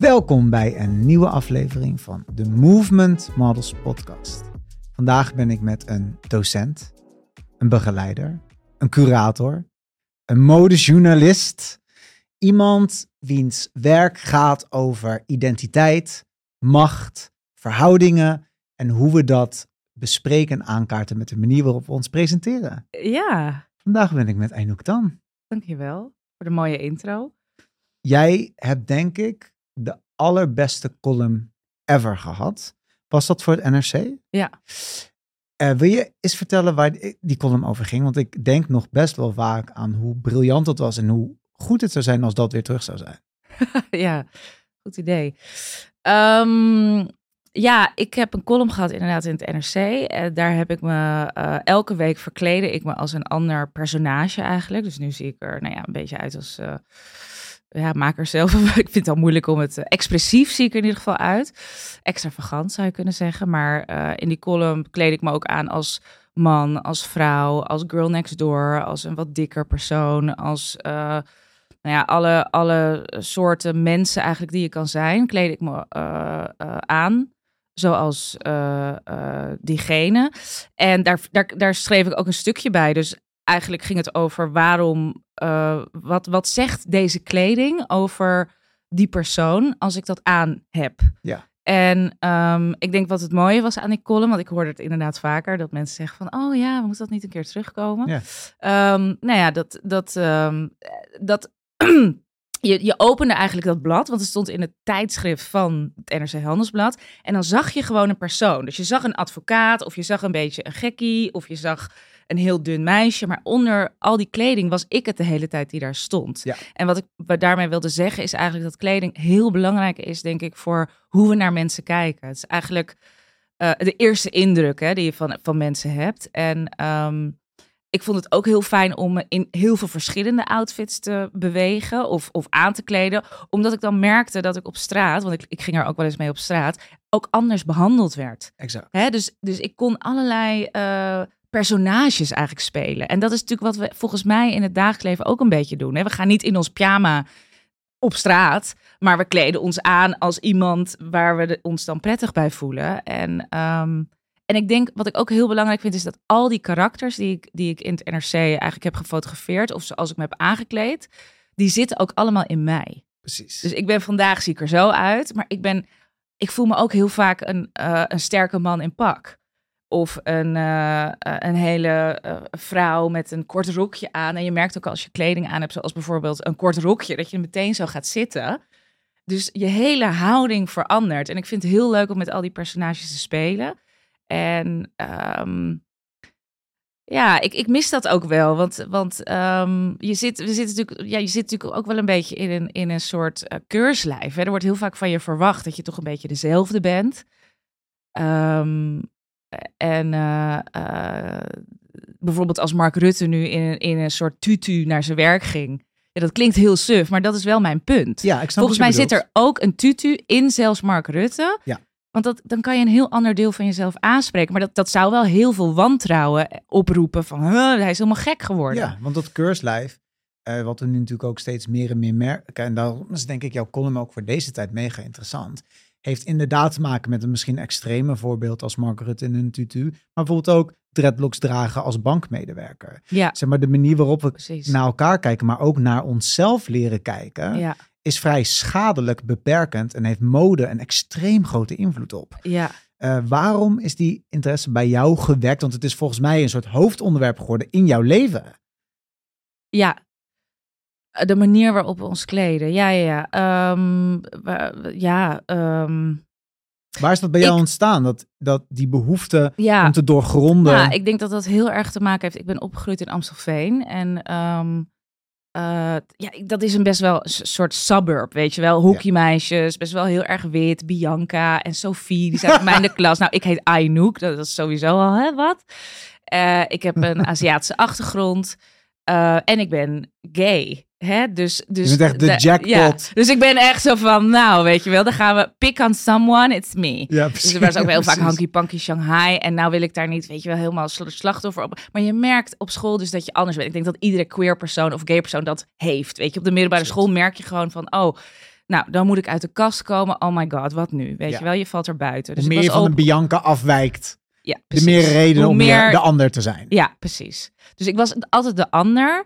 Welkom bij een nieuwe aflevering van de Movement Models Podcast. Vandaag ben ik met een docent, een begeleider, een curator, een modejournalist, iemand wiens werk gaat over identiteit, macht, verhoudingen en hoe we dat bespreken en aankaarten met de manier waarop we ons presenteren. Ja, Vandaag ben ik met Einouk Tan. dankjewel voor de mooie intro. Jij hebt denk ik de allerbeste column ever gehad. Was dat voor het NRC? Ja. Eh, wil je eens vertellen waar die, column over ging? Want ik denk nog best wel vaak aan hoe briljant het was en hoe goed het zou zijn als dat weer terug zou zijn. ja, goed idee. Ehm, ja, ik heb een column gehad inderdaad in het NRC. En daar heb ik me eh, elke week verkleden. Ik me als een ander personage eigenlijk. Dus nu zie ik er nou ja, een beetje uit als... ja, maker zelf. ik vind het al moeilijk om het... eh, expressief zie ik er in ieder geval uit. Extravagant zou je kunnen zeggen. Maar eh, in die column kleed ik me ook aan als man, als vrouw, als girl next door, als een wat dikker persoon, als eh, nou ja, alle, alle soorten mensen eigenlijk die je kan zijn, kleed ik me aan. Zoals diegene. En daar, daar, daar schreef ik ook een stukje bij. Dus eigenlijk ging het over waarom, eh, wat, wat zegt deze kleding over die persoon als ik dat aan heb. Ja. En ehm, ik denk wat het mooie was aan die column, want ik hoorde het inderdaad vaker, dat mensen zeggen van, oh ja, we moeten dat niet een keer terugkomen. Ja. Ehm, nou ja, dat, dat, ehm, dat je, je opende eigenlijk dat blad, want het stond in het tijdschrift van het NRC Handelsblad. En dan zag je gewoon een persoon. Dus je zag een advocaat, of je zag een beetje een gekkie, of je zag een heel dun meisje. Maar onder al die kleding was ik het de hele tijd die daar stond. Ja. En wat ik wat daarmee wilde zeggen is eigenlijk dat kleding heel belangrijk is, denk ik, voor hoe we naar mensen kijken. Het is eigenlijk eh, de eerste indruk hè, die je van, van mensen hebt. En ehm, ik vond het ook heel fijn om in heel veel verschillende outfits te bewegen of, of aan te kleden. Omdat ik dan merkte dat ik op straat, want ik, ik ging er ook wel eens mee op straat, ook anders behandeld werd. Exact. Hè, dus, dus ik kon allerlei eh, personages eigenlijk spelen. En dat is natuurlijk wat we volgens mij in het dagelijks leven ook een beetje doen. Hè? We gaan niet in ons pyjama op straat, maar we kleden ons aan als iemand waar we ons dan prettig bij voelen. En, ehm, en ik denk, wat ik ook heel belangrijk vind, is dat al die karakters die ik, die ik in het NRC eigenlijk heb gefotografeerd, of zoals ik me heb aangekleed, die zitten ook allemaal in mij. Precies. Dus ik ben vandaag zie ik er zo uit, maar ik ben, ik voel me ook heel vaak een, eh, een sterke man in pak. Of een, eh, eh, een hele eh, vrouw met een kort rokje aan. En je merkt ook als je kleding aan hebt, zoals bijvoorbeeld een kort rokje, dat je meteen zo gaat zitten. Dus je hele houding verandert. En ik vind het heel leuk om met al die personages te spelen. En ehm, ja, ik, ik mis dat ook wel. Want, want ehm, je, zit, we zitten natuurlijk, ja, je zit natuurlijk ook wel een beetje in een, in een soort eh, keurslijf. Hè? Er wordt heel vaak van je verwacht dat je toch een beetje dezelfde bent. Ehm, en eh, eh, bijvoorbeeld als Mark Rutte nu in, een- in een soort tutu naar zijn werk ging. Ja, dat klinkt heel suf, maar dat is wel mijn punt. ja, ik snap Volgens mij zit er ook een tutu in zelfs Mark Rutte. Ja. Want dat, dan kan je een heel ander deel van jezelf aanspreken. Maar dat, dat zou wel heel veel wantrouwen oproepen van... "Huh, hij is helemaal gek geworden. Ja, want dat keurslijf, eh, wat we nu natuurlijk ook steeds meer en meer merken, en daarom is denk ik jouw column ook voor deze tijd mega interessant, heeft inderdaad te maken met een misschien extreme voorbeeld als Mark Rutte in een tutu, maar bijvoorbeeld ook dreadlocks dragen als bankmedewerker. ja Zeg maar de manier waarop we precies. naar elkaar kijken, maar ook naar onszelf leren kijken, ja, is vrij schadelijk, beperkend en heeft mode een extreem grote invloed op. ja. Eh, waarom is die interesse bij jou gewekt? Want het is volgens mij een soort hoofdonderwerp geworden in jouw leven. Ja. Eh, De manier waarop we ons kleden. Ja, ja, ja. Ehm, ja, ehm, Waar is dat bij jou Ik- ontstaan? Dat, dat die behoefte ja. om te doorgronden. Nou, ik denk dat dat heel erg te maken heeft. Ik ben opgegroeid in Amstelveen. En ehm, eh, ja, dat is een best wel een soort suburb, weet je wel. Hockeymeisjes, best wel heel erg wit. Bianca en Sophie, die zaten bij mij in de klas. Nou, ik heet Ainouk, dat is sowieso al hè, wat. Eh, ik heb een Aziatische achtergrond. en ik ben gay. Hè? Dus, dus Je bent echt de jackpot. Ja, dus ik ben echt zo van, nou, weet je wel, dan gaan we pick on someone, it's me. ja, Dus er was ook heel vaak precies. Hanky Panky Shanghai. En nou wil ik daar niet, weet je wel, helemaal sl- slachtoffer op. Maar je merkt op school dus dat je anders bent. Ik denk dat iedere queer persoon of gay persoon dat heeft. Weet je, op de middelbare school merk je gewoon van, oh, Nou, dan moet ik uit de kast komen. Oh my god, wat nu? Weet Ja. je wel, je valt er buiten. Dus Hoe meer je van een open- Bianca afwijkt, ja, de meer reden Hoe om meer de ander te zijn. Ja, precies. Dus ik was altijd de ander.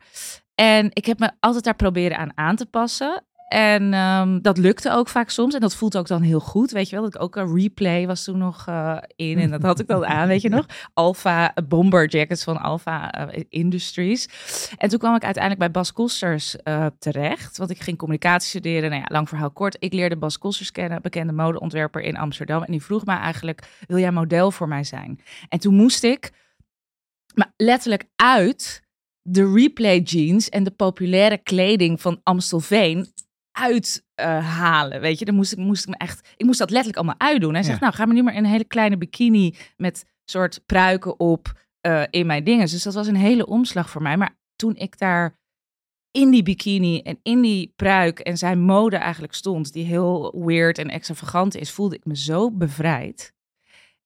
En ik heb me altijd daar proberen aan aan te passen. En ehm, dat lukte ook vaak soms. En dat voelt ook dan heel goed. Weet je wel, dat ik ook een replay was toen nog eh, in. En dat had ik dan aan, weet je nog. Alpha eh, bomber jackets van Alpha eh, Industries. En toen kwam ik uiteindelijk bij Bas Kosters terecht. Want ik ging communicatie studeren. Nou ja, lang verhaal kort. Ik leerde Bas Kosters kennen, bekende modeontwerper in Amsterdam. En die vroeg mij eigenlijk, wil jij model voor mij zijn? En toen moest ik maar letterlijk uit de replay jeans en de populaire kleding van Amstelveen uithalen. weet je, dan moest ik, moest ik me echt, ik moest dat letterlijk allemaal uitdoen. Hij zegt, Ja. nou, ga maar nu maar in een hele kleine bikini met soort pruiken op eh, in mijn dingen. Dus dat was een hele omslag voor mij. Maar toen ik daar in die bikini en in die pruik en zijn mode eigenlijk stond, die heel weird en extravagant is, voelde ik me zo bevrijd.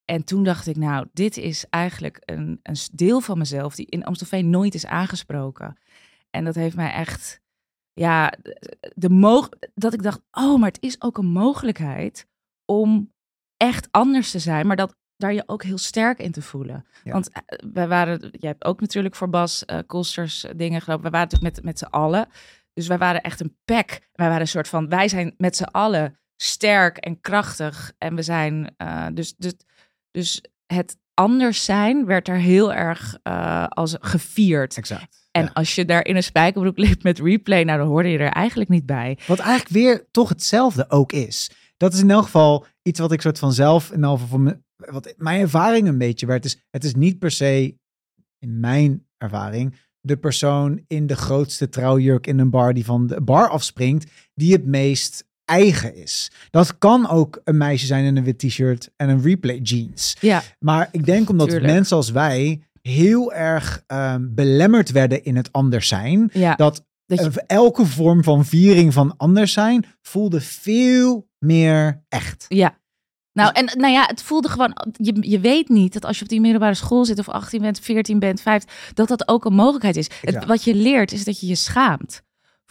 En toen dacht ik, nou, dit is eigenlijk een, een deel van mezelf die in Amstelveen nooit is aangesproken. En dat heeft mij echt, ja, de mog dat ik dacht, oh, maar het is ook een mogelijkheid om echt anders te zijn, maar dat daar je ook heel sterk in te voelen. Ja. Want eh, wij waren, jij hebt ook natuurlijk voor Bas Kolsters eh, dingen gelopen. We waren met, met z'n allen. Dus wij waren echt een pack. Wij waren een soort van, wij zijn met z'n allen sterk en krachtig. En we zijn, dus, dus, dus het anders zijn werd er heel erg eh, als gevierd. Exact. En Ja. als je daar in een spijkerbroek liep met replay, nou dan hoorde je er eigenlijk niet bij. Wat eigenlijk weer toch hetzelfde ook is. Dat is in elk geval iets wat ik soort van zelf, in elk geval voor me, wat mijn ervaring een beetje werd. is, het is niet per se, in mijn ervaring, de persoon in de grootste trouwjurk in een bar die van de bar afspringt, die het meest eigen is. Dat kan ook een meisje zijn in een wit t-shirt en een replay jeans. Ja, Maar ik denk omdat Tuurlijk. mensen als wij heel erg ehm, belemmerd werden in het anders zijn, ja. dat Dat je- elke vorm van viering van anders zijn voelde veel meer echt. Ja. Nou, en nou ja, het voelde gewoon, je, je weet niet dat als je op die middelbare school zit of 18 bent, 14 bent, 15, dat dat ook een mogelijkheid is. Het, wat je leert is dat je je schaamt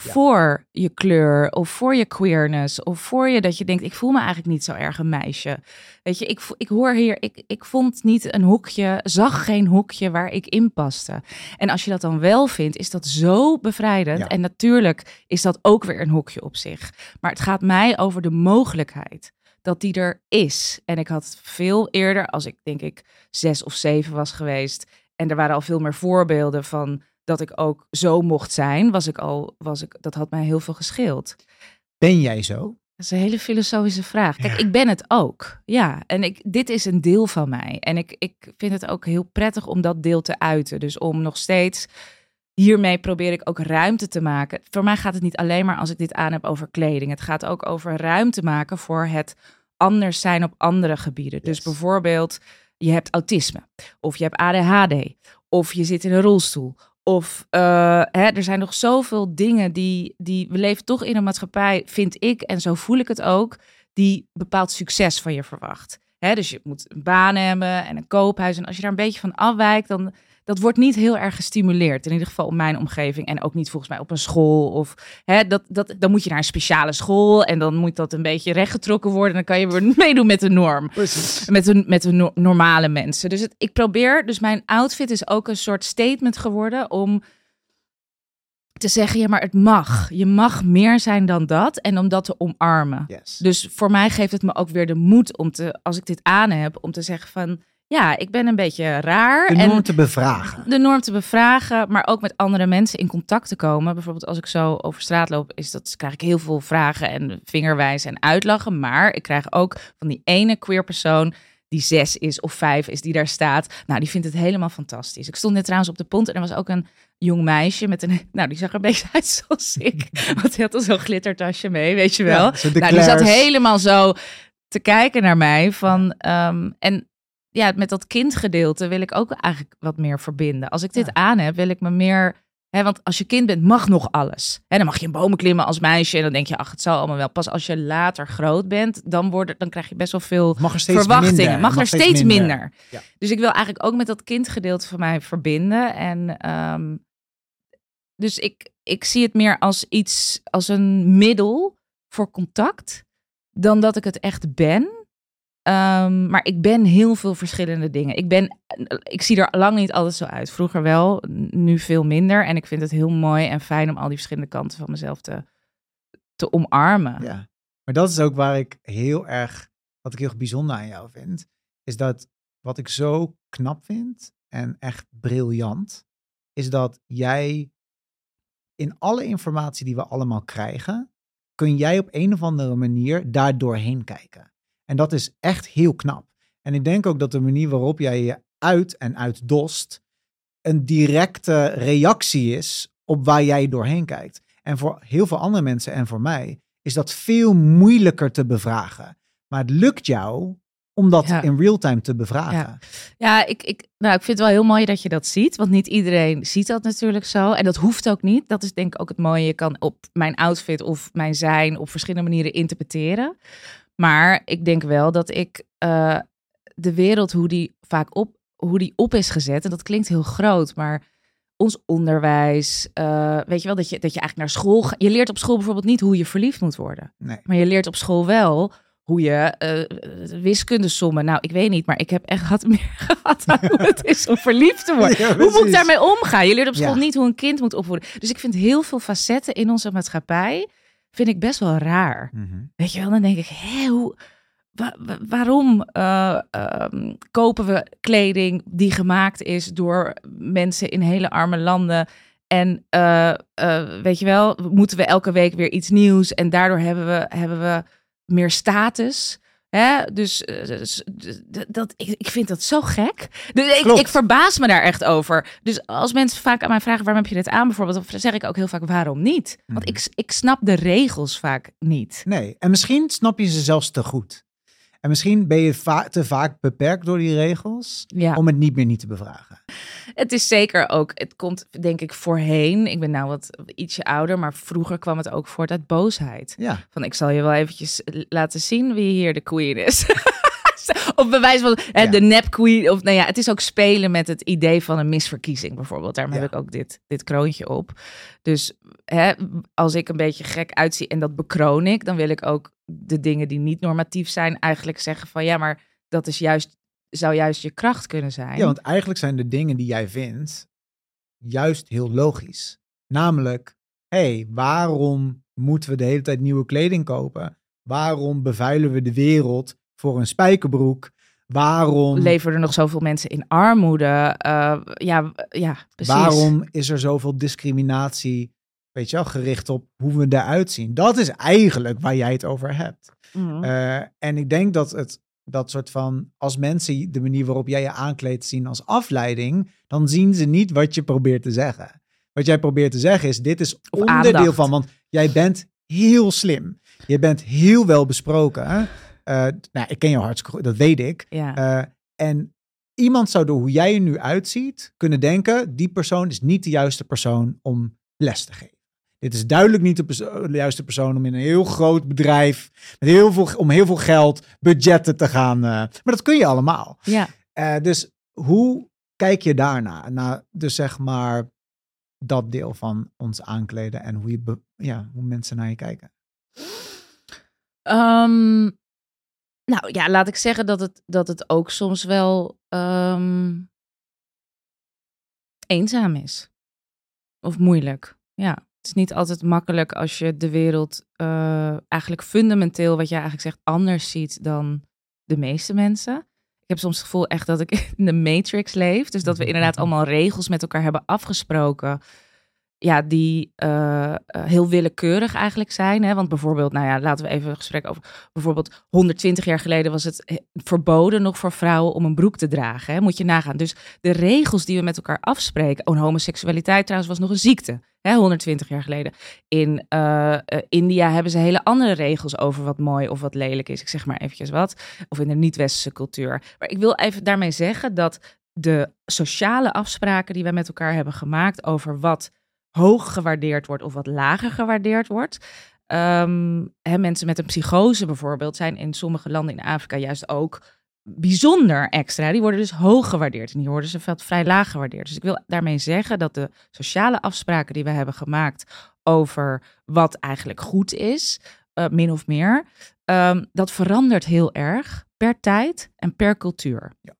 Ja. voor je kleur of voor je queerness of voor je dat je denkt, ik voel me eigenlijk niet zo erg een meisje. Weet je, ik, ik hoor hier, ik, ik vond niet een hoekje, zag geen hoekje waar ik in paste. En als je dat dan wel vindt, is dat zo bevrijdend. Ja. En natuurlijk is dat ook weer een hoekje op zich. Maar het gaat mij over de mogelijkheid dat die er is. En ik had veel eerder, als ik denk ik zes of zeven was geweest, en er waren al veel meer voorbeelden van dat ik ook zo mocht zijn, was ik al, was ik, dat had mij heel veel gescheeld. Ben jij zo? Dat is een hele filosofische vraag. Kijk, Ja. ik ben het ook. Ja, en ik, dit is een deel van mij. En ik, ik vind het ook heel prettig om dat deel te uiten. Dus om nog steeds hiermee probeer ik ook ruimte te maken. Voor mij gaat het niet alleen maar als ik dit aan heb over kleding. Het gaat ook over ruimte maken voor het anders zijn op andere gebieden. Dus bijvoorbeeld, je hebt autisme, of je hebt ADHD, of je zit in een rolstoel. Of eh, hè, er zijn nog zoveel dingen die, die. We leven toch in een maatschappij, vind ik, en zo voel ik het ook, die bepaald succes van je verwacht. Hè, dus je moet een baan hebben en een koophuis. En als je daar een beetje van afwijkt, dan. Dat wordt niet heel erg gestimuleerd. In ieder geval op mijn omgeving. En ook niet volgens mij op een school. Of hè, dat, dat, dan moet je naar een speciale school. En dan moet dat een beetje rechtgetrokken worden. En dan kan je weer meedoen met de norm Precies. met de, met de no- normale mensen. Dus het, ik probeer, dus mijn outfit is ook een soort statement geworden om te zeggen, ja, maar het mag. Je mag meer zijn dan dat en om dat te omarmen. Yes. Dus voor mij geeft het me ook weer de moed om te, als ik dit aan heb, om te zeggen van, ja, ik ben een beetje raar. De en norm te bevragen. de norm te bevragen, maar ook met andere mensen in contact te komen. Bijvoorbeeld als ik zo over straat loop, is dat, krijg ik heel veel vragen en vingerwijzen en uitlachen. Maar ik krijg ook van die ene queer persoon die zes is of vijf is, die daar staat. Nou, die vindt het helemaal fantastisch. Ik stond net trouwens op de pont en er was ook een jong meisje met een... Nou, die zag er een beetje uit zoals ik. Want die had al zo'n glittertasje mee, weet je wel. Ja, nou, die zat helemaal zo te kijken naar mij van... ehm, en ja, met dat kindgedeelte wil ik ook eigenlijk wat meer verbinden. Als ik dit Ja. aan heb, wil ik me meer... Hè, want als je kind bent, mag nog alles. Hè, dan mag je in bomen klimmen als meisje. En dan denk je, ach, het zal allemaal wel. Pas als je later groot bent, dan, worden, dan krijg je best wel veel Mag er steeds verwachtingen. minder. Mag er steeds minder. Ja. Dus ik wil eigenlijk ook met dat kindgedeelte van mij verbinden. En ehm, dus ik, ik zie het meer als iets, als een middel voor contact dan dat ik het echt ben. Ehm, maar ik ben heel veel verschillende dingen. Ik, ben, ik zie er lang niet altijd zo uit. Vroeger wel, nu veel minder. En ik vind het heel mooi en fijn om al die verschillende kanten van mezelf te, te omarmen. Ja, maar dat is ook waar ik heel erg, wat ik heel bijzonder aan jou vind, is dat wat ik zo knap vind en echt briljant, is dat jij in alle informatie die we allemaal krijgen, kun jij op een of andere manier daar doorheen kijken. En dat is echt heel knap. En ik denk ook dat de manier waarop jij je uit en uitdost een directe reactie is op waar jij doorheen kijkt. En voor heel veel andere mensen en voor mij is dat veel moeilijker te bevragen. Maar het lukt jou om dat in real time te bevragen. Ja, ja ik, ik, nou, ik vind het wel heel mooi dat je dat ziet. Want niet iedereen ziet dat natuurlijk zo. En dat hoeft ook niet. Dat is denk ik ook het mooie. Je kan op mijn outfit of mijn zijn op verschillende manieren interpreteren. Maar ik denk wel dat ik uh, de wereld, hoe die vaak op, hoe die op is gezet. En dat klinkt heel groot, maar ons onderwijs. Uh, weet je wel, dat je, dat je eigenlijk naar school gaat. Je leert op school bijvoorbeeld niet hoe je verliefd moet worden. Nee. Maar je leert op school wel hoe je uh, wiskunde sommen. Nou, ik weet niet, maar ik heb echt had meer gehad aan hoe het is om verliefd te worden. hoe moet ik daarmee omgaan? Je leert op school niet hoe een kind moet opvoeden. Dus ik vind heel veel facetten in onze maatschappij vind ik best wel raar. Mhm. Weet je wel, dan denk ik, hé, hoe, waarom uh, kopen we kleding die gemaakt is door mensen in hele arme landen? En uh, weet je wel, moeten we elke week weer iets nieuws en daardoor hebben we, hebben we meer status. Hè? Dus, dus dat, ik, ik vind dat zo gek. Dus ik, ik, verbaas me daar echt over. Dus als mensen vaak aan mij vragen waarom heb je dit aan bijvoorbeeld, dan zeg ik ook heel vaak waarom niet. Want mhm. ik, ik snap de regels vaak niet. Nee, en misschien snap je ze zelfs te goed. En misschien ben je te vaak beperkt door die regels om het niet meer niet te bevragen. Het is zeker ook, het komt denk ik voorheen. Ik ben nou wat ietsje ouder, maar vroeger kwam het ook voort uit boosheid. Ja. Van ik zal je wel eventjes laten zien wie hier de queen is. of bewijs van hè, de nep queen. Of nou ja, het is ook spelen met het idee van een misverkiezing bijvoorbeeld. Daarom heb ik ook dit, dit kroontje op. Dus hè, als ik een beetje gek uitzie en dat bekroon ik, dan wil ik ook de dingen die niet normatief zijn eigenlijk zeggen van ja, maar dat is juist, zou juist je kracht kunnen zijn. Ja, want eigenlijk zijn de dingen die jij vindt juist heel logisch. Namelijk, hé, hey, waarom moeten we de hele tijd nieuwe kleding kopen? Waarom bevuilen we de wereld voor een spijkerbroek? Waarom... Leveren er nog zoveel mensen in armoede? Uh, ja, ja, precies. Waarom is er zoveel discriminatie weet je wel, gericht op hoe we eruit zien. Dat is eigenlijk waar jij het over hebt. Mhm. Eh, en ik denk dat het dat soort van, als mensen de manier waarop jij je aankleedt zien als afleiding, dan zien ze niet wat je probeert te zeggen. Wat jij probeert te zeggen is, dit is onderdeel van, want jij bent heel slim. Je bent heel wel besproken. Uh, nou, ik ken jou hartstikke goed, dat weet ik. Ja. Uh, en iemand zou door hoe jij er nu uitziet kunnen denken, die persoon is niet de juiste persoon om les te geven. Dit is duidelijk niet de, juiste persoon om in een heel groot bedrijf, met heel veel, om heel veel geld, budgetten te gaan. Uh, maar dat kun je allemaal. Ja. Uh, dus hoe kijk je daarna? Naar dus zeg maar dat deel van ons aankleden en hoe, je ja, hoe mensen naar je kijken. Um, nou ja, laat ik zeggen dat het, dat het ook soms wel um, eenzaam is. Of moeilijk. Ja. Het is niet altijd makkelijk als je de wereld uh, eigenlijk fundamenteel, wat jij eigenlijk zegt, anders ziet dan de meeste mensen. Ik heb soms het gevoel echt dat ik in de Matrix leef. Dus dat we inderdaad allemaal regels met elkaar hebben afgesproken ja, die uh, heel willekeurig eigenlijk zijn. Hè? Want bijvoorbeeld, nou ja, laten we even een gesprek over. Bijvoorbeeld, 120 jaar geleden was het verboden nog voor vrouwen om een broek te dragen. Hè? Moet je nagaan. Dus de regels die we met elkaar afspreken. Oh, homoseksualiteit trouwens was nog een ziekte. Hè? 120 jaar geleden. In India hebben ze hele andere regels over wat mooi of wat lelijk is. Ik zeg maar eventjes wat. Of in de niet-westerse cultuur. Maar ik wil even daarmee zeggen dat de sociale afspraken die wij met elkaar hebben gemaakt over wat hoog gewaardeerd wordt of wat lager gewaardeerd wordt. Um, hè, mensen met een psychose bijvoorbeeld zijn in sommige landen in Afrika juist ook bijzonder extra. Die worden dus hoog gewaardeerd en hier worden ze vrij laag gewaardeerd. Dus ik wil daarmee zeggen dat de sociale afspraken die we hebben gemaakt over wat eigenlijk goed is, eh, min of meer. Ehm, dat verandert heel erg per tijd en per cultuur. Ja.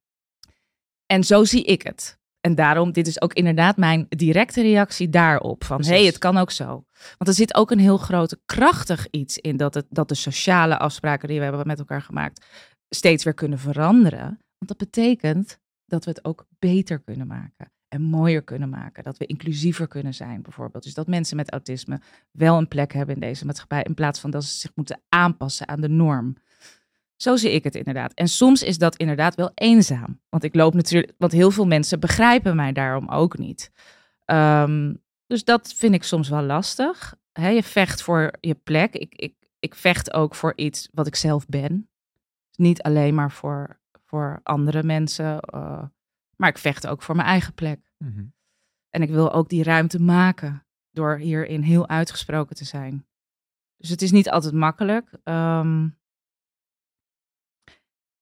En zo zie ik het. En daarom, dit is ook inderdaad mijn directe reactie daarop. Van, hé, hey, het kan ook zo. Want er zit ook een heel grote, krachtig iets in dat, het, dat de sociale afspraken die we hebben met elkaar gemaakt, steeds weer kunnen veranderen. Want dat betekent dat we het ook beter kunnen maken en mooier kunnen maken. Dat we inclusiever kunnen zijn, bijvoorbeeld. Dus dat mensen met autisme wel een plek hebben in deze maatschappij, in plaats van dat ze zich moeten aanpassen aan de norm. Zo zie ik het inderdaad. En soms is dat inderdaad wel eenzaam. Want ik loop natuurlijk, want heel veel mensen begrijpen mij daarom ook niet. Ehm, dus dat vind ik soms wel lastig. je vecht voor je plek. Ik, ik, ik vecht ook voor iets wat ik zelf ben. Niet alleen maar voor, voor andere mensen. Uh, maar ik vecht ook voor mijn eigen plek. Mhm. En ik wil ook die ruimte maken door hierin heel uitgesproken te zijn. Dus het is niet altijd makkelijk. Um,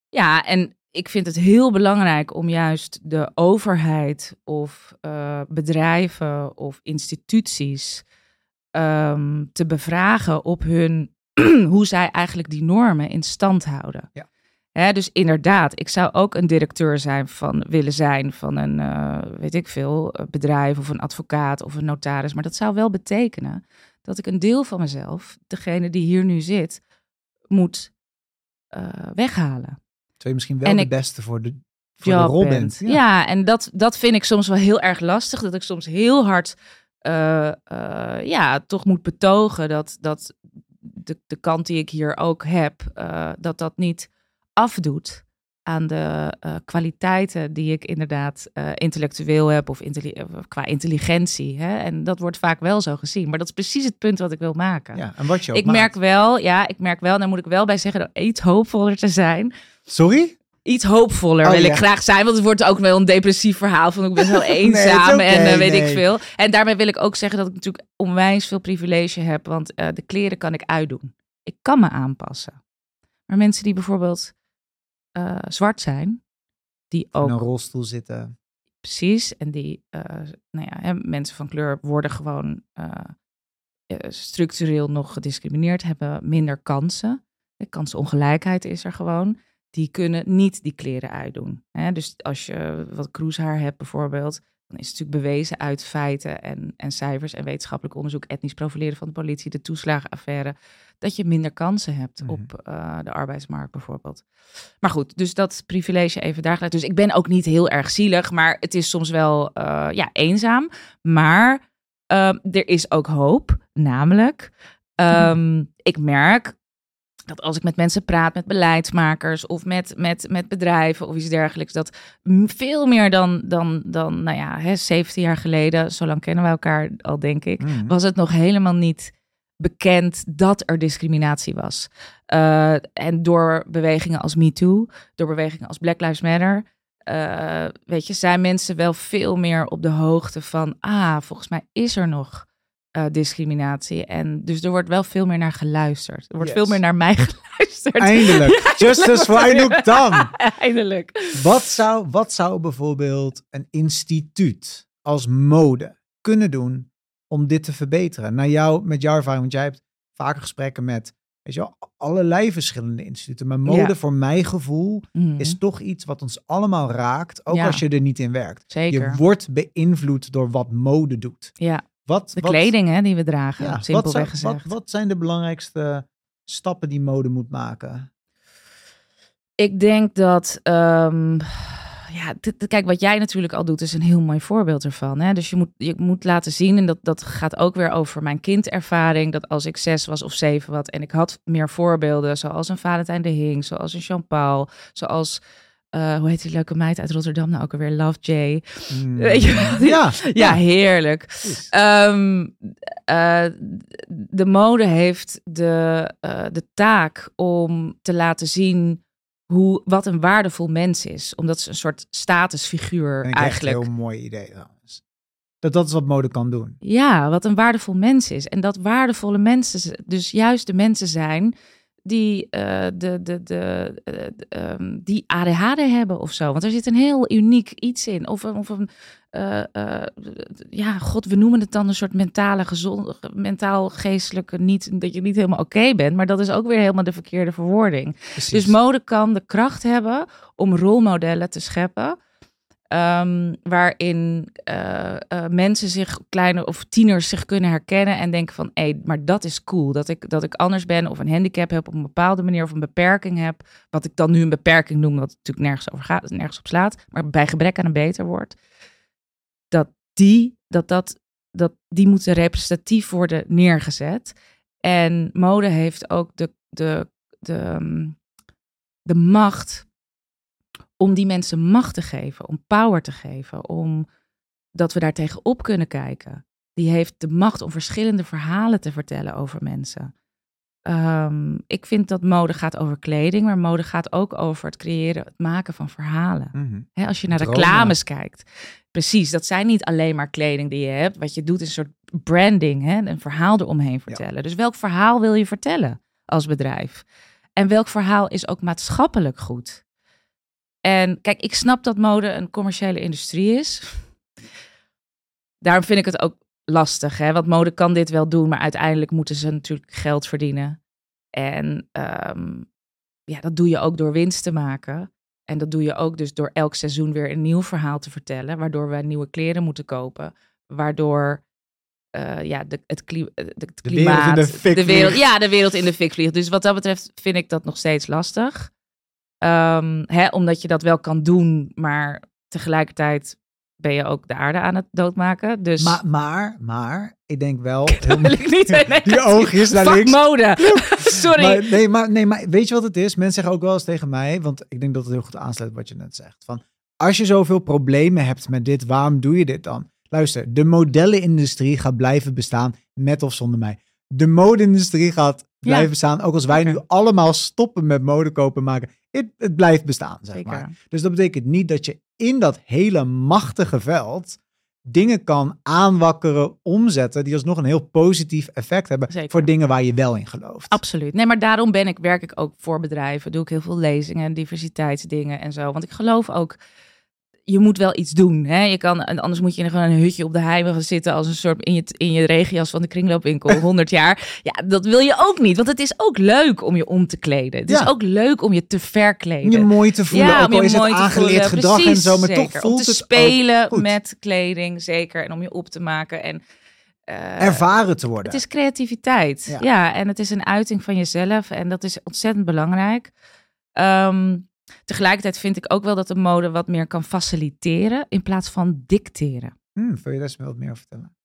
ja, en ik vind het heel belangrijk om juist de overheid of uh, bedrijven of instituties um, te bevragen op hun hoe zij eigenlijk die normen in stand houden. Ja. Dus inderdaad, ik zou ook een directeur zijn van willen zijn van een, uh, weet ik veel, bedrijf of een advocaat of een notaris. Maar dat zou wel betekenen dat ik een deel van mezelf, degene die hier nu zit, moet uh, weghalen. Je misschien wel de beste voor de, voor de rol bent. Ja. ja, en dat, dat vind ik soms wel heel erg lastig. Dat ik soms heel hard uh, ja, toch moet betogen dat, dat de, de kant die ik hier ook heb, dat dat niet afdoet aan de uh, kwaliteiten die ik inderdaad uh, intellectueel heb of intelli qua intelligentie. Hè? En dat wordt vaak wel zo gezien. Maar dat is precies het punt wat ik wil maken. Ja, en wat je ook ik merk wel, ja, ik merk wel, dan moet ik wel bij zeggen, dat iets hoopvoller te zijn. Sorry? Iets hoopvoller oh, wil ik graag zijn, want het wordt ook wel een depressief verhaal van ik ben heel eenzaam en uh, weet ik veel. En daarmee wil ik ook zeggen dat ik natuurlijk onwijs veel privilege heb, want de kleren kan ik uitdoen. Ik kan me aanpassen. Maar mensen die bijvoorbeeld uh, zwart zijn. Die ook. In een rolstoel zitten. Precies. En die, uh, nou ja, hè, mensen van kleur worden gewoon uh, structureel nog gediscrimineerd, hebben minder kansen. De kansongelijkheid is er gewoon. Die kunnen niet die kleren uitdoen. Hè? Dus als je wat kroeshaar hebt bijvoorbeeld, dan is het natuurlijk bewezen uit feiten en, en cijfers en wetenschappelijk onderzoek, etnisch profileren van de politie, de toeslagenaffaire, dat je minder kansen hebt mhm. op uh, de arbeidsmarkt bijvoorbeeld. Maar goed, dus dat privilege even daar gelaten. Dus ik ben ook niet heel erg zielig, maar het is soms wel uh, ja, eenzaam. Maar uh, er is ook hoop, namelijk um, ik merk dat als ik met mensen praat, met beleidsmakers of met, met, met bedrijven of iets dergelijks, dat veel meer dan, dan, dan nou ja, hè, 17 jaar geleden, zo lang kennen we elkaar al, denk ik, mhm. was het nog helemaal niet bekend dat er discriminatie was. Uh, en door bewegingen als MeToo, door bewegingen als Black Lives Matter, uh, weet je, zijn mensen wel veel meer op de hoogte van, ah, volgens mij is er nog uh, discriminatie. En dus er wordt wel veel meer naar geluisterd. Er wordt veel meer naar mij geluisterd. Eindelijk. Justice for Anouk dan. Eindelijk. Wat zou, wat zou bijvoorbeeld een instituut als mode kunnen doen om dit te verbeteren? Naar jou, met jouw ervaring, want jij hebt vaker gesprekken met weet je wel, allerlei verschillende instituten. Maar mode, voor mijn gevoel, mhm. is toch iets wat ons allemaal raakt, ook als je er niet in werkt. Zeker. Je wordt beïnvloed door wat mode doet. Ja. Wat, de kleding hè, die we dragen, ja, simpelweg wat gezegd. Wat, wat zijn de belangrijkste stappen die mode moet maken? Ik denk dat, um, ja, kijk, wat jij natuurlijk al doet, is een heel mooi voorbeeld ervan. Hè? Dus je moet, je moet laten zien, en dat, dat gaat ook weer over mijn kindervaring, dat als ik zes was of zeven was en ik had meer voorbeelden, zoals een Valentijn de Hing, zoals een Jean-Paul, zoals uh, hoe heet die leuke meid uit Rotterdam nou ook alweer? Love J. Mm. Weet je Ja, ja, heerlijk. Um, uh, de mode heeft de, uh, de taak om te laten zien hoe, wat een waardevol mens is. Omdat ze een soort statusfiguur en eigenlijk. Een heel mooi idee trouwens. Dat dat is wat mode kan doen. Ja, wat een waardevol mens is. En dat waardevolle mensen dus juist de mensen zijn die, uh, de, de, de, uh, um, die ADHD hebben of zo. Want er zit een heel uniek iets in. Of, of een, uh, ja, god, we noemen het dan een soort mentale gezond, mentaal geestelijke, niet dat je niet helemaal oké bent, maar dat is ook weer helemaal de verkeerde verwoording. Precies. Dus mode kan de kracht hebben om rolmodellen te scheppen Um, waarin uh, uh, mensen zich, kleine of tieners, zich kunnen herkennen en denken van, hé, hey, maar dat is cool. Dat ik, dat ik anders ben of een handicap heb op een bepaalde manier of een beperking heb. Wat ik dan nu een beperking noem, wat natuurlijk nergens over gaat, nergens op slaat. Maar bij gebrek aan een beter woord. Dat die, dat dat, dat die moeten representatief worden neergezet. En mode heeft ook de, de, de, de macht om die mensen macht te geven, om power te geven, om dat we daar tegenop kunnen kijken. Die heeft de macht om verschillende verhalen te vertellen over mensen. Um, ik vind dat mode gaat over kleding, maar mode gaat ook over het creëren, het maken van verhalen. Mm als je naar Dromen. reclames kijkt, precies, dat zijn niet alleen maar kleding die je hebt. Wat je doet is een soort branding, hè, een verhaal eromheen vertellen. Ja. Dus welk verhaal wil je vertellen als bedrijf? En welk verhaal is ook maatschappelijk goed? En kijk, ik snap dat mode een commerciële industrie is. Daarom vind ik het ook lastig, hè? want mode kan dit wel doen, maar uiteindelijk moeten ze natuurlijk geld verdienen. En um, ja, dat doe je ook door winst te maken. En dat doe je ook dus door elk seizoen weer een nieuw verhaal te vertellen, waardoor we nieuwe kleren moeten kopen, waardoor uh, ja, de, het, kli de, het klimaat, de wereld, in de, de wereld, ja, de wereld in de fik vliegt. Dus wat dat betreft vind ik dat nog steeds lastig. Um, hè, omdat je dat wel kan doen, maar tegelijkertijd ben je ook de aarde aan het doodmaken. Dus... Maar, maar, maar, ik denk wel... Heel... wil ik niet nee, Die oogjes naar links. mode. Sorry. Maar, nee, maar, nee, maar weet je wat het is? Mensen zeggen ook wel eens tegen mij, want ik denk dat het heel goed aansluit wat je net zegt. Van, als je zoveel problemen hebt met dit, waarom doe je dit dan? Luister, de modellenindustrie gaat blijven bestaan met of zonder mij. De mode-industrie gaat blijven ja. bestaan, ook als wij okay. nu allemaal stoppen met mode kopen maken het, het blijft bestaan, zeg Zeker. maar. Dus dat betekent niet dat je in dat hele machtige veld dingen kan aanwakkeren, omzetten, die alsnog een heel positief effect hebben Zeker. voor dingen waar je wel in gelooft. Absoluut. Nee, maar daarom ben ik, werk ik ook voor bedrijven, doe ik heel veel lezingen, diversiteitsdingen en zo. Want ik geloof ook je moet wel iets doen. Hè? Je kan, anders moet je gewoon een hutje op de heime gaan zitten als een soort in je, in je regenjas van de kringloopwinkel 100 jaar. Ja, dat wil je ook niet. Want het is ook leuk om je om te kleden. Het ja. is ook leuk om je te verkleden. Om je mooi te voelen. Ja, ook al is het aangeleerd gedrag Precies, en zo. Maar zeker. toch voelt om te het spelen met kleding, zeker. En om je op te maken. En uh, ervaren te worden. Het is creativiteit. Ja. ja. en het is een uiting van jezelf. En dat is ontzettend belangrijk. Um, Tegelijkertijd vind ik ook wel dat de mode wat meer kan faciliteren in plaats van dicteren. Hmm, wil je daar eens wat meer over vertellen?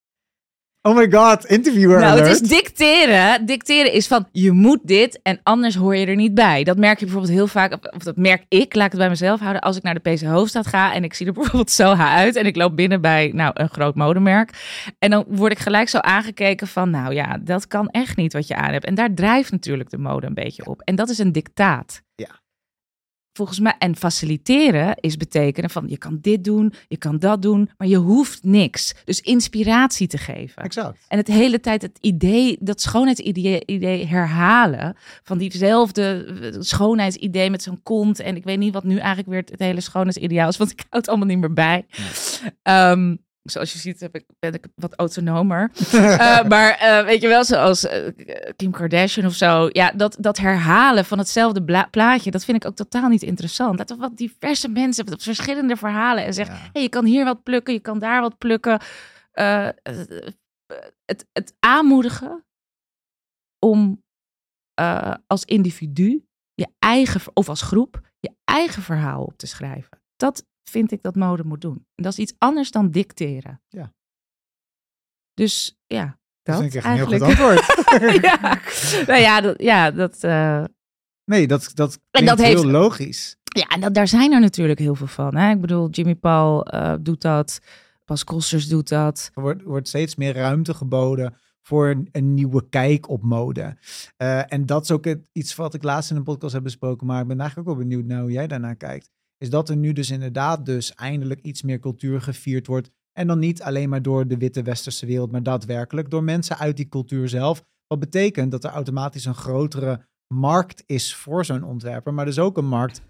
Oh my god, interviewer Nou, alert. het is dicteren. Dicteren is van, je moet dit en anders hoor je er niet bij. Dat merk je bijvoorbeeld heel vaak, of dat merk ik, laat ik het bij mezelf houden, als ik naar de PC Hoofdstad ga en ik zie er bijvoorbeeld zo uit en ik loop binnen bij, nou, een groot modemerk. En dan word ik gelijk zo aangekeken van, nou ja, dat kan echt niet wat je aan hebt. En daar drijft natuurlijk de mode een beetje op. En dat is een dictaat. Ja volgens mij, en faciliteren is betekenen van je kan dit doen, je kan dat doen, maar je hoeft niks. Dus inspiratie te geven. Exact. En het hele tijd het idee, dat schoonheidsidee idee herhalen van diezelfde schoonheidsidee met zo'n kont. En ik weet niet wat nu eigenlijk weer het hele schoonheidsideaal is, want ik houd het allemaal niet meer bij. Ja. Um, zoals je ziet heb ik, ben ik wat autonomer. uh, maar uh, weet je wel, zoals uh, Kim Kardashian of zo. Ja, dat, dat herhalen van hetzelfde plaatje, dat vind ik ook totaal niet interessant. Laten we wat diverse mensen met verschillende verhalen en zeggen, ja. hey, je kan hier wat plukken, je kan daar wat plukken. het, het aanmoedigen om als individu je eigen, of als groep, je eigen verhaal op te schrijven. Dat vind ik dat mode moet doen. En dat is iets anders dan dicteren. Ja. Dus ja, dat, dat is een eigenlijk. heel goed antwoord. ja. Nou ja, dat, ja, dat uh... Nee, dat, dat en dat heel heeft, logisch. Ja, en dat, daar zijn er natuurlijk heel veel van. Hè? Ik bedoel, Jimmy Paul uh, doet dat. Bas Kosters doet dat. Er wordt, wordt steeds meer ruimte geboden voor een, een nieuwe kijk op mode. Uh, en dat is ook het, iets wat ik laatst in een podcast heb besproken. Maar ik ben eigenlijk ook wel benieuwd naar hoe jij daarnaar kijkt is dat er nu dus inderdaad dus eindelijk iets meer cultuur gevierd wordt. En dan niet alleen maar door de witte westerse wereld, maar daadwerkelijk door mensen uit die cultuur zelf. Wat betekent dat er automatisch een grotere markt is voor zo'n ontwerper, maar dus ook een markt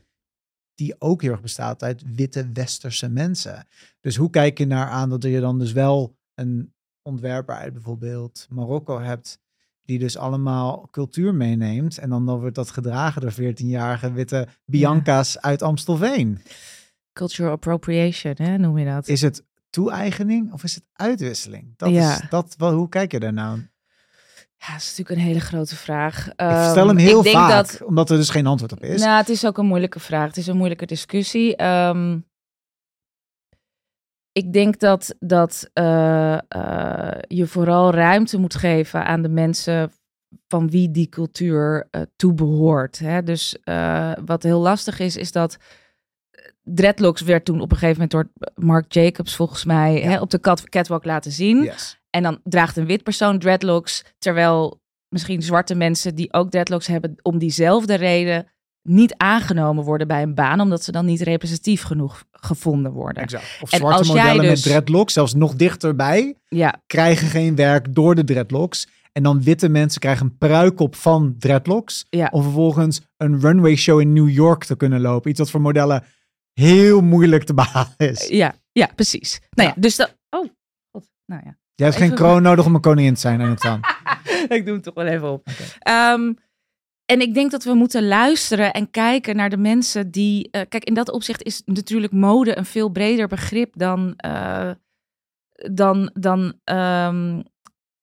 die ook heel erg bestaat uit witte westerse mensen. Dus hoe kijk je naar aan dat je dan dus wel een ontwerper uit bijvoorbeeld Marokko hebt, die dus allemaal cultuur meeneemt en dan, dan wordt dat gedragen door 14-jarige witte Bianca's uit Amstelveen. Cultural appropriation, hè, noem je dat. Is het toe-eigening of is het uitwisseling? Dat Ja. is dat, wel, hoe kijk je daar nou? Ja, dat is natuurlijk een hele grote vraag. Ik stel hem Ehm, heel ik denk vaak, Dat, omdat er dus geen antwoord op is. nou, het is ook een moeilijke vraag. Het is een moeilijke discussie. Ehm, ik denk dat, dat eh, eh, je vooral ruimte moet geven aan de mensen van wie die cultuur eh toebehoort. Hè? Dus wat heel lastig is, is dat dreadlocks werd toen op een gegeven moment door Mark Jacobs volgens mij Ja. hè, op de cat- catwalk laten zien. Yes. En dan draagt een wit persoon dreadlocks, terwijl misschien zwarte mensen die ook dreadlocks hebben, om diezelfde reden niet aangenomen worden bij een baan, omdat ze dan niet representatief genoeg gevonden worden. Exact. Of En zwarte als jij modellen dus- met dreadlocks, zelfs nog dichterbij, Ja, krijgen geen werk door de dreadlocks. En dan witte mensen krijgen een pruik op van dreadlocks. Ja. Om vervolgens een runway show in New York te kunnen lopen. Iets wat voor modellen heel moeilijk te behalen is. ja, ja, precies. Nou ja, Ja. dus dat. Oh, god. Nou ja. Je hebt geen kroon nodig om een koningin te zijn, en het ik doe het toch wel even op. en ik denk dat we moeten luisteren en kijken naar de mensen die. eh, kijk, in dat opzicht is natuurlijk mode een veel breder begrip dan. eh, dan, dan ehm,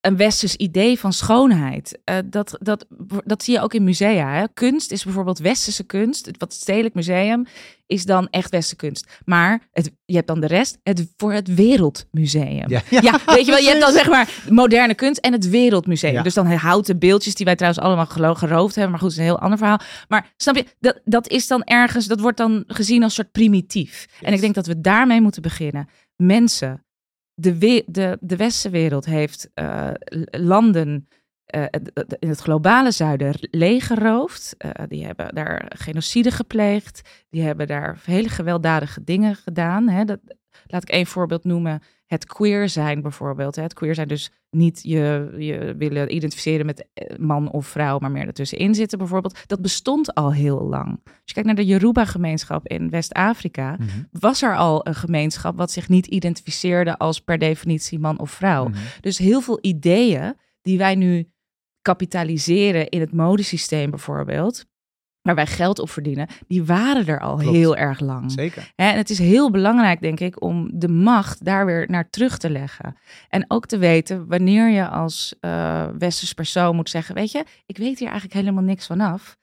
een westers idee van schoonheid. Eh, dat, dat, dat zie je ook in musea. Hè? Kunst is bijvoorbeeld westerse kunst. Het- Wat het Stedelijk Museum is dan echt westerse kunst. Maar het, je hebt dan de rest het, voor het Wereldmuseum. Ja, Ja, weet je wel, je hebt dan zeg maar moderne kunst en het Wereldmuseum. Ja. Dus dan houten beeldjes die wij trouwens allemaal geroofd hebben. Maar goed, dat is een heel ander verhaal. Maar snap je, dat, dat is dan ergens, dat wordt dan gezien als soort primitief. En ik denk dat we daarmee moeten beginnen. Mensen, de, we, de, de westerse wereld heeft eh, landen eh, in het globale zuiden leeggeroofd. Eh, die hebben daar genocide gepleegd. Die hebben daar hele gewelddadige dingen gedaan. Hè. Dat, laat ik één voorbeeld noemen. Het queer zijn bijvoorbeeld. Het queer zijn dus niet je, je willen identificeren met eh, man of vrouw, maar meer ertussenin zitten bijvoorbeeld. Dat bestond al heel lang. Als je kijkt naar de Yoruba-gemeenschap in West-Afrika, Mhm, was er al een gemeenschap wat zich niet identificeerde als per definitie man of vrouw. mhm. Dus heel veel ideeën die wij nu kapitaliseren in het modesysteem bijvoorbeeld, waar wij geld op verdienen, die waren er al Klopt. heel erg lang. Zeker. En het is heel belangrijk, denk ik, om de macht daar weer naar terug te leggen. En ook te weten wanneer je als eh westers persoon moet zeggen: Weet je, ik weet hier eigenlijk helemaal niks vanaf.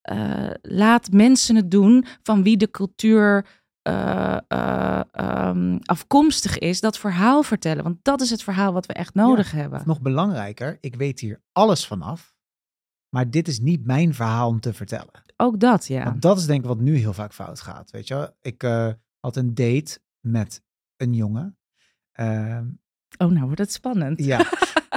Eh, laat mensen het doen van wie de cultuur eh, ehm, afkomstig is, dat verhaal vertellen. Want dat is het verhaal wat we echt nodig hebben. Nog belangrijker, ik weet hier alles vanaf. Maar dit is niet mijn verhaal om te vertellen. Ook dat, ja. Want dat is denk ik wat nu heel vaak fout gaat. Weet je wel? Ik eh, had een date met een jongen. Ehm, Oh, nou wordt het spannend. ja.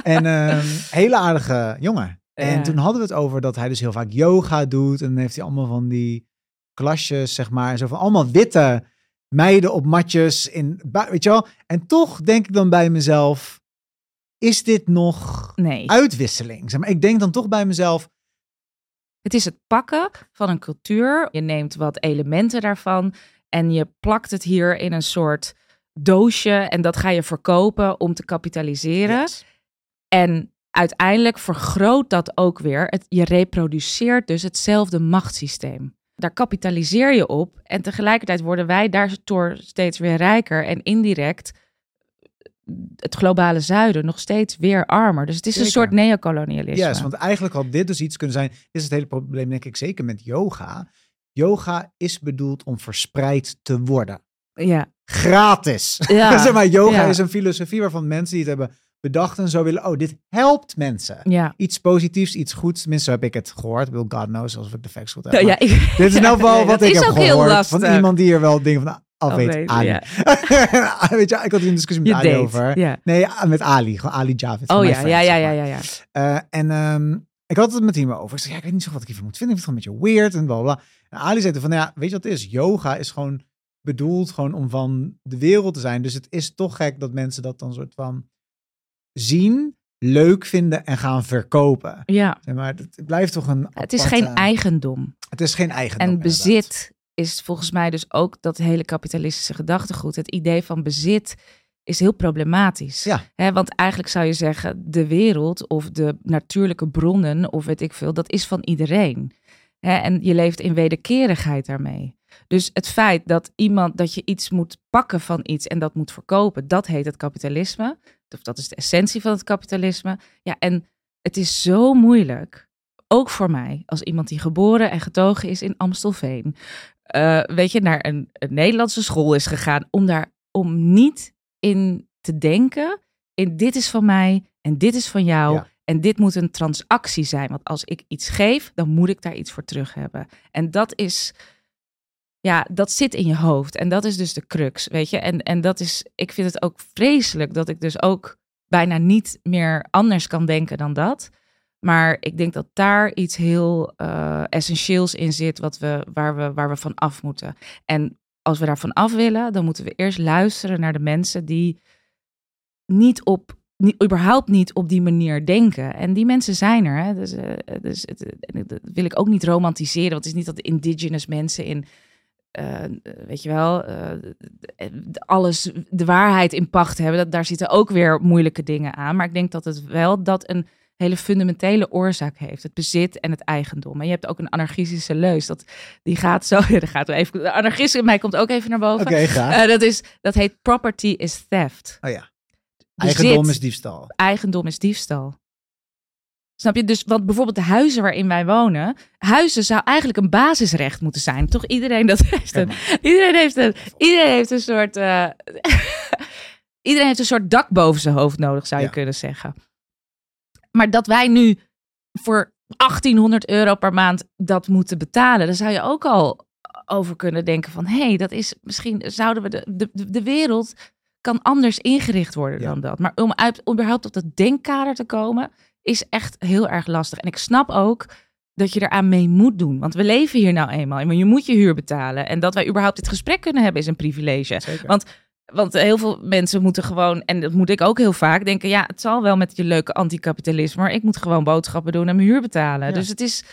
en een hele aardige jongen. En Ja. toen hadden we het over dat hij dus heel vaak yoga doet. En dan heeft hij allemaal van die klasjes, zeg maar. Zo van allemaal witte meiden op matjes. In, weet je wel? En toch denk ik dan bij mezelf, is dit nog Nee. uitwisseling? Zeg maar, ik denk dan toch bij mezelf, Het is het pakken van een cultuur. Je neemt wat elementen daarvan en je plakt het hier in een soort doosje en dat ga je verkopen om te kapitaliseren. yes. En uiteindelijk vergroot dat ook weer. Het, je reproduceert dus hetzelfde machtssysteem. Daar kapitaliseer je op en tegelijkertijd worden wij daardoor steeds weer rijker en indirect het globale zuiden nog steeds weer armer. Dus het is een soort neocolonialisme. Yes, want eigenlijk had dit dus iets kunnen zijn. Is het hele probleem, denk ik, zeker met yoga. Yoga is bedoeld om verspreid te worden. Ja, Gratis. Ja, zeg maar, yoga ja. is een filosofie waarvan mensen die het hebben bedacht en zo willen. Oh, dit helpt mensen. ja. Iets positiefs, iets goeds. Tenminste, heb ik het gehoord. Bedoel, God knows, als ik de facts goed heb. Ja, ja, ik- Dit is geval Nee, wat ik heb gehoord van iemand die er wel dingen van weet. Afweten, Ali. ja. weet je, ik had hier een discussie met Je Ali date, over. ja. Nee, met Ali. Gewoon Ali Javid. Oh ja, friend, ja, ja, ja, ja, ja. Eh, en ehm, ik had het met hem over. Ik zei, ja, ik weet niet zo wat ik hiervan moet vinden. Ik vind het gewoon een beetje weird en bla bla. En Ali zei van, ja, weet je wat het is? Yoga is gewoon bedoeld gewoon om van de wereld te zijn. Dus het is toch gek dat mensen dat dan soort van zien leuk vinden en gaan verkopen. Ja, Zeg maar het blijft toch een. het is geen eigendom. Het is geen eigendom. En bezit is volgens mij dus ook dat hele kapitalistische gedachtegoed. Het idee van bezit is heel problematisch. Ja. Want eigenlijk zou je zeggen, de wereld of de natuurlijke bronnen of weet ik veel, dat is van iedereen. En je leeft in wederkerigheid daarmee. Dus het feit dat iemand dat je iets moet pakken van iets en dat moet verkopen, dat heet het kapitalisme. Of dat is de essentie van het kapitalisme. Ja, en het is zo moeilijk, ook voor mij, als iemand die geboren en getogen is in Amstelveen, eh, weet je, naar een, een Nederlandse school is gegaan, om daar om niet in te denken, in dit is van mij en dit is van jou. Ja. En dit moet een transactie zijn. Want als ik iets geef, dan moet ik daar iets voor terug hebben. En dat is, ja, dat zit in je hoofd. En dat is dus de crux, weet je. En, en dat is, ik vind het ook vreselijk dat ik dus ook bijna niet meer anders kan denken dan dat. Maar ik denk dat daar iets heel eh, essentieels in zit, wat we, waar, we, waar we van af moeten. En als we daarvan af willen, dan moeten we eerst luisteren naar de mensen die niet op, niet, überhaupt niet op die manier denken. En die mensen zijn er. Hè? Dus, eh, dus het, dat wil ik ook niet romantiseren, want het is niet dat de indigenous mensen in, eh, weet je wel, alles, de waarheid in pacht hebben. Dat, daar zitten ook weer moeilijke dingen aan. Maar ik denk dat het wel dat een hele fundamentele oorzaak heeft. Het bezit en het eigendom. En je hebt ook een anarchistische leus. Dat, die gaat zo, ja, daar gaat even, de anarchist in mij komt ook even naar boven. Oké. Eh, dat, is, dat heet property is theft. oh ja. bezit. Eigendom is diefstal. Eigendom is diefstal. Snap je? Dus want bijvoorbeeld de huizen waarin wij wonen, huizen zou eigenlijk een basisrecht moeten zijn. Toch iedereen dat heeft een, iedereen heeft een, iedereen heeft een soort, eh, iedereen heeft een soort dak boven zijn hoofd nodig, zou je Ja. kunnen zeggen. Maar dat wij nu voor 1800 euro per maand dat moeten betalen, dan zou je ook al over kunnen denken van, hé, hey, dat is misschien zouden we de, de, de- wereld kan anders ingericht worden Ja. dan dat. Maar om uit, überhaupt op dat denkkader te komen, is echt heel erg lastig. En ik snap ook dat je eraan mee moet doen. Want we leven hier nou eenmaal. Je moet je huur betalen. En dat wij überhaupt dit gesprek kunnen hebben, is een privilege. Zeker. Want Want heel veel mensen moeten gewoon, en dat moet ik ook heel vaak, denken: ja, het zal wel met je leuke anticapitalisme, maar ik moet gewoon boodschappen doen en mijn huur betalen. Ja. Dus het is,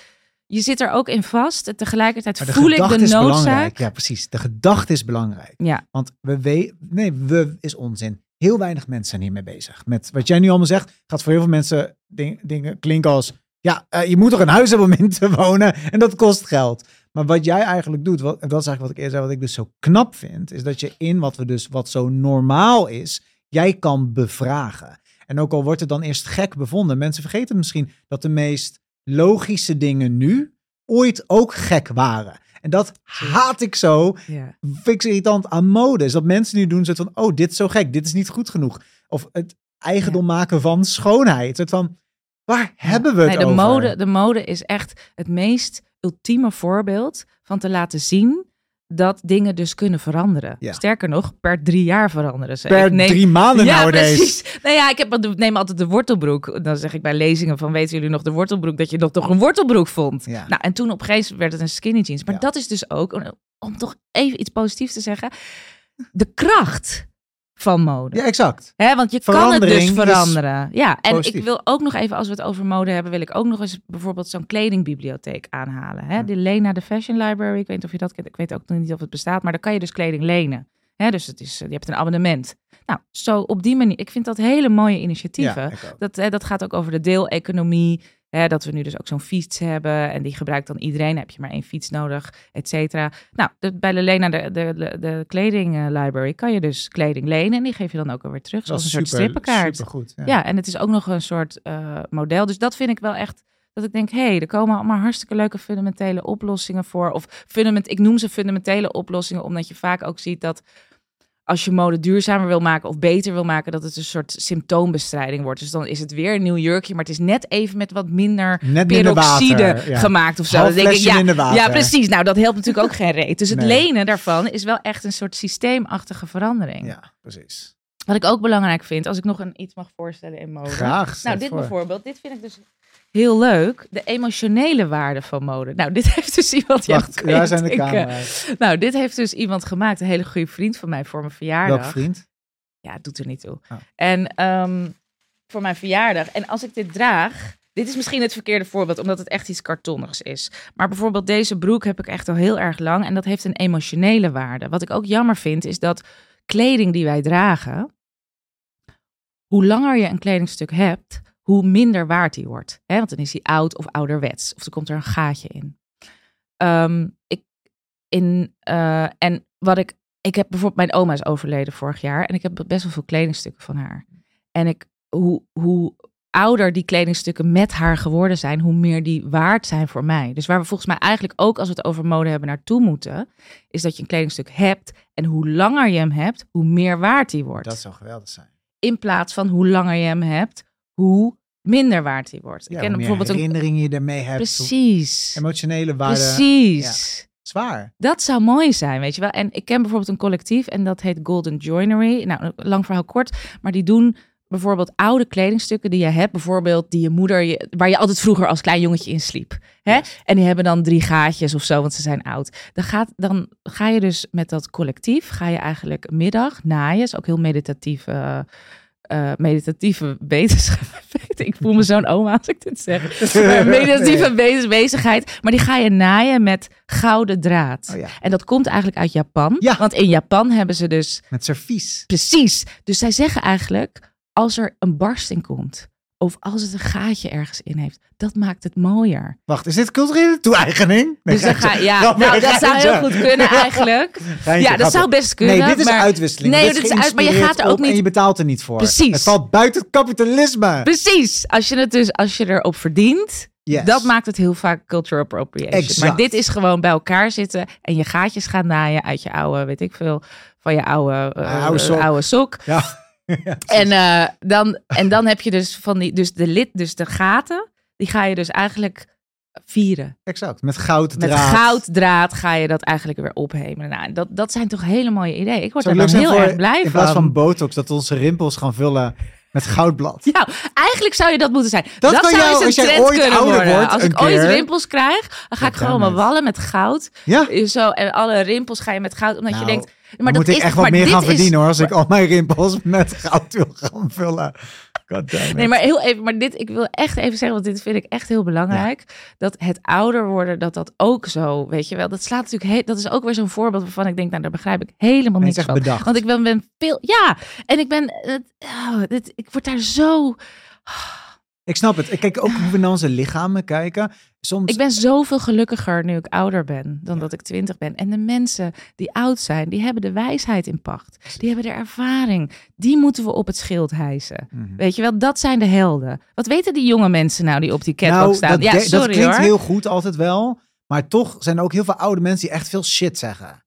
je zit er ook in vast. En tegelijkertijd voel ik de is noodzaak. belangrijk. Ja, precies. De gedachte is belangrijk. Ja, Want we weten, nee, we is onzin. Heel weinig mensen zijn hiermee bezig. Met wat jij nu allemaal zegt, gaat voor heel veel mensen ding- dingen klinken als, ja, eh, je moet toch een huis hebben om in te wonen en dat kost geld. Maar wat jij eigenlijk doet, wat, en dat is eigenlijk wat ik eerder zei, wat ik dus zo knap vind, is dat je in wat we dus, wat zo normaal is, jij kan bevragen. En ook al wordt het dan eerst gek bevonden, mensen vergeten misschien dat de meest logische dingen nu ooit ook gek waren. En dat haat ik zo ja. vind ik zo irritant aan mode. Is dat mensen nu doen soort van, oh, dit is zo gek, dit is niet goed genoeg. Of het eigendom maken van schoonheid. Het van, waar hebben we het Nee, de over? Mode, de mode is echt het meest ultieme voorbeeld van te laten zien dat dingen dus kunnen veranderen. Ja. Sterker nog, per drie jaar veranderen ze. Per neem- drie maanden ja, nowadays. precies. Nou ja, ik heb, neem altijd de wortelbroek. Dan zeg ik bij lezingen van, weten jullie nog de wortelbroek? Dat je nog toch een wortelbroek vond. Ja. Nou, en toen op een gegeven moment werd het een skinny jeans. Maar Ja. dat is dus ook, om toch even iets positiefs te zeggen, de kracht van mode. Ja, exact. Hè, want je kan het dus veranderen. Ja, en positief. ik wil ook nog even, als we het over mode hebben, wil ik ook nog eens bijvoorbeeld zo'n kledingbibliotheek aanhalen. Hè? Ja. De Lena, de Fashion Library. Ik weet niet of je dat kent. Ik weet ook nog niet of het bestaat, maar daar kan je dus kleding lenen. Hè? Dus het is, je hebt een abonnement. Nou, zo op die manier. Ik vind dat hele mooie initiatieven. Ja. Dat, hè, dat gaat ook over de deeleconomie. Hè, dat we nu dus ook zo'n fiets hebben. En die gebruikt dan iedereen. Heb je maar één fiets nodig, et cetera. Nou, de, bij de Lena, de, de, de, de kleding eh, library, kan je dus kleding lenen. En die geef je dan ook alweer terug. Zoals een soort strippenkaart. Supergoed. Ja. Ja. en het is ook nog een soort eh, model. Dus dat vind ik wel echt. Dat ik denk, hé, hey, er komen allemaal hartstikke leuke fundamentele oplossingen voor. Of fundament, ik noem ze fundamentele oplossingen, omdat je vaak ook ziet dat als je mode duurzamer wil maken of beter wil maken, dat het een soort symptoombestrijding wordt. Dus dan is het weer een nieuw jurkje, maar het is net even met wat minder Net minder peroxide water. Ja. gemaakt of zo. Dan denk ik, ja, ja, precies. Nou, dat helpt natuurlijk ook geen reet. Dus het Nee. lenen daarvan is wel echt een soort systeemachtige verandering. Ja, precies. Wat ik ook belangrijk vind, als ik nog een iets mag voorstellen in mode. Graag. Nou, dit voor. bijvoorbeeld, dit vind ik dus heel leuk. De emotionele waarde van mode. Nou, dit heeft dus iemand... Wacht, daar zijn de denken. camera's. Nou, dit heeft dus iemand gemaakt, een hele goede vriend van mij voor mijn verjaardag. Welk vriend? Ja, doet er niet toe. Oh. En ehm, voor mijn verjaardag. En als ik dit draag, dit is misschien het verkeerde voorbeeld, omdat het echt iets kartonnigs is. Maar bijvoorbeeld deze broek heb ik echt al heel erg lang en dat heeft een emotionele waarde. Wat ik ook jammer vind, is dat kleding die wij dragen, hoe langer je een kledingstuk hebt, hoe minder waard die wordt. Hè? Want dan is hij oud of ouderwets, of er komt er een gaatje in. Ehm, ik, in uh, en wat ik, ik heb bijvoorbeeld, mijn oma is overleden vorig jaar en ik heb best wel veel kledingstukken van haar. En ik, hoe, hoe ouder die kledingstukken met haar geworden zijn, hoe meer die waard zijn voor mij. Dus waar we volgens mij eigenlijk ook als we het over mode hebben naartoe moeten, is dat je een kledingstuk hebt en hoe langer je hem hebt, hoe meer waard die wordt. Dat zou geweldig zijn. In plaats van hoe langer je hem hebt, hoe minder waard die wordt. Ja, ik ken bijvoorbeeld een herinnering je ermee hebt. Precies. Emotionele waarde. Precies. Ja. Zwaar. Dat zou mooi zijn, weet je wel. En ik ken bijvoorbeeld een collectief en dat heet Golden Joinery. Nou, lang verhaal kort, maar die doen bijvoorbeeld oude kledingstukken die je hebt, bijvoorbeeld die je moeder, je, waar je altijd vroeger als klein jongetje in sliep. Hè? En die hebben dan drie gaatjes of zo, want ze zijn oud. Dan, gaat, dan ga je dus met dat collectief, ga je eigenlijk middag naaien, is ook heel meditatief. Uh, uh, meditatieve wetenschap. ik voel me zo'n oma als ik dit zeg. Maar meditatieve nee. bezigheid. Maar die ga je naaien met gouden draad. Oh ja. En dat komt eigenlijk uit Japan. Ja. Want in Japan hebben ze dus... Met servies. Precies. Dus zij zeggen eigenlijk, als er een barsting komt, of als het een gaatje ergens in heeft, dat maakt het mooier. Wacht, is dit culturele toe-eigening? Nee, dus dan ga, ja, nou, nou dat zou heel goed kunnen eigenlijk. Geintje, ja, dat zou best kunnen. Nee, dit is maar, uitwisseling. Nee, dit is uit, maar je gaat er ook niet. En je betaalt er niet voor. Precies. Het valt buiten het kapitalisme. Precies. Als je het dus, als je erop verdient. Yes. Dat maakt het heel vaak cultural appropriation. Exact. Maar dit is gewoon bij elkaar zitten en je gaatjes gaan naaien uit je oude, weet ik veel, van je oude, uh, oude sok. Oude sok. Ja. Ja, en, uh, dan, en dan heb je dus van die, dus de lid, dus de gaten, die ga je dus eigenlijk vieren. Exact, met goud Met gouddraad ga je dat eigenlijk weer ophemelen. Nou, dat, dat zijn toch hele mooie ideeën. Ik word er dan heel voor, erg blij van. In plaats van botox, dat onze rimpels gaan vullen met goudblad. Ja, eigenlijk zou je dat moeten zijn. Dat, dat kan zou jou, eens als een trend ooit kunnen ouder worden. wordt, Als ik ooit rimpels krijg, dan ga ik gewoon mijn wallen met goud. Ja, Zo, en alle rimpels ga je met goud, omdat je Nou, denkt... Maar dat moet ik is, echt wat meer gaan is- verdienen hoor, als ik al mijn rimpels met goud wil gaan vullen. Nee, maar heel even, maar dit, ik wil echt even zeggen, want dit vind ik echt heel belangrijk. Dat het ouder worden, dat dat ook zo, weet je wel. Dat slaat natuurlijk, he- dat is ook weer zo'n voorbeeld waarvan ik denk, nou, daar begrijp ik helemaal niks van. bedacht. Want ik ben, ben veel, ja, en ik ben, het, oh, dit, ik word daar zo, Ik snap het. Ik kijk ook hoe we naar onze lichamen kijken. Soms, ik ben zoveel gelukkiger nu ik ouder ben dan dat ik twintig ben. En de mensen die oud zijn, die hebben de wijsheid in pacht. Die hebben de ervaring. Die moeten we op het schild hijsen. Mhm. Weet je wel, dat zijn de helden. Wat weten die jonge mensen nou die op die catwalk nou, staan? dat, ja, sorry dat klinkt hoor. heel goed altijd wel. Maar toch zijn er ook heel veel oude mensen die echt veel shit zeggen.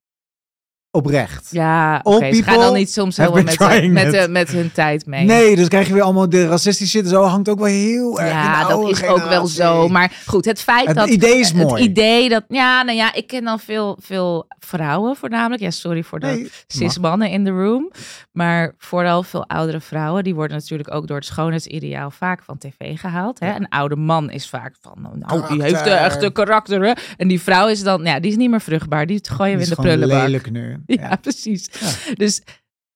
Oprecht. Ja, ze gaan dan niet soms helemaal met, trying met, it. de- met hun tijd mee. Nee, dus krijg je weer allemaal de racistische shit. en Zo hangt ook wel heel erg in Ja, de dat is ook wel zo. Maar goed, het feit Het dat... idee is mooi. Het idee dat... Ja, nou ja, ik ken dan veel, veel vrouwen voornamelijk. Ja, sorry voor de Nee, cis-mannen in de room. Maar vooral veel oudere vrouwen. Die worden natuurlijk ook door het schoonheidsideaal vaak van tv gehaald. Hè? Een oude man is vaak van... Nou, die Karakter. heeft de echte karakter. Hè? En die vrouw is dan... Ja, die is niet meer vruchtbaar. Die gooien we Die in de prullenbak. lelijk nu. Ja, precies. Dus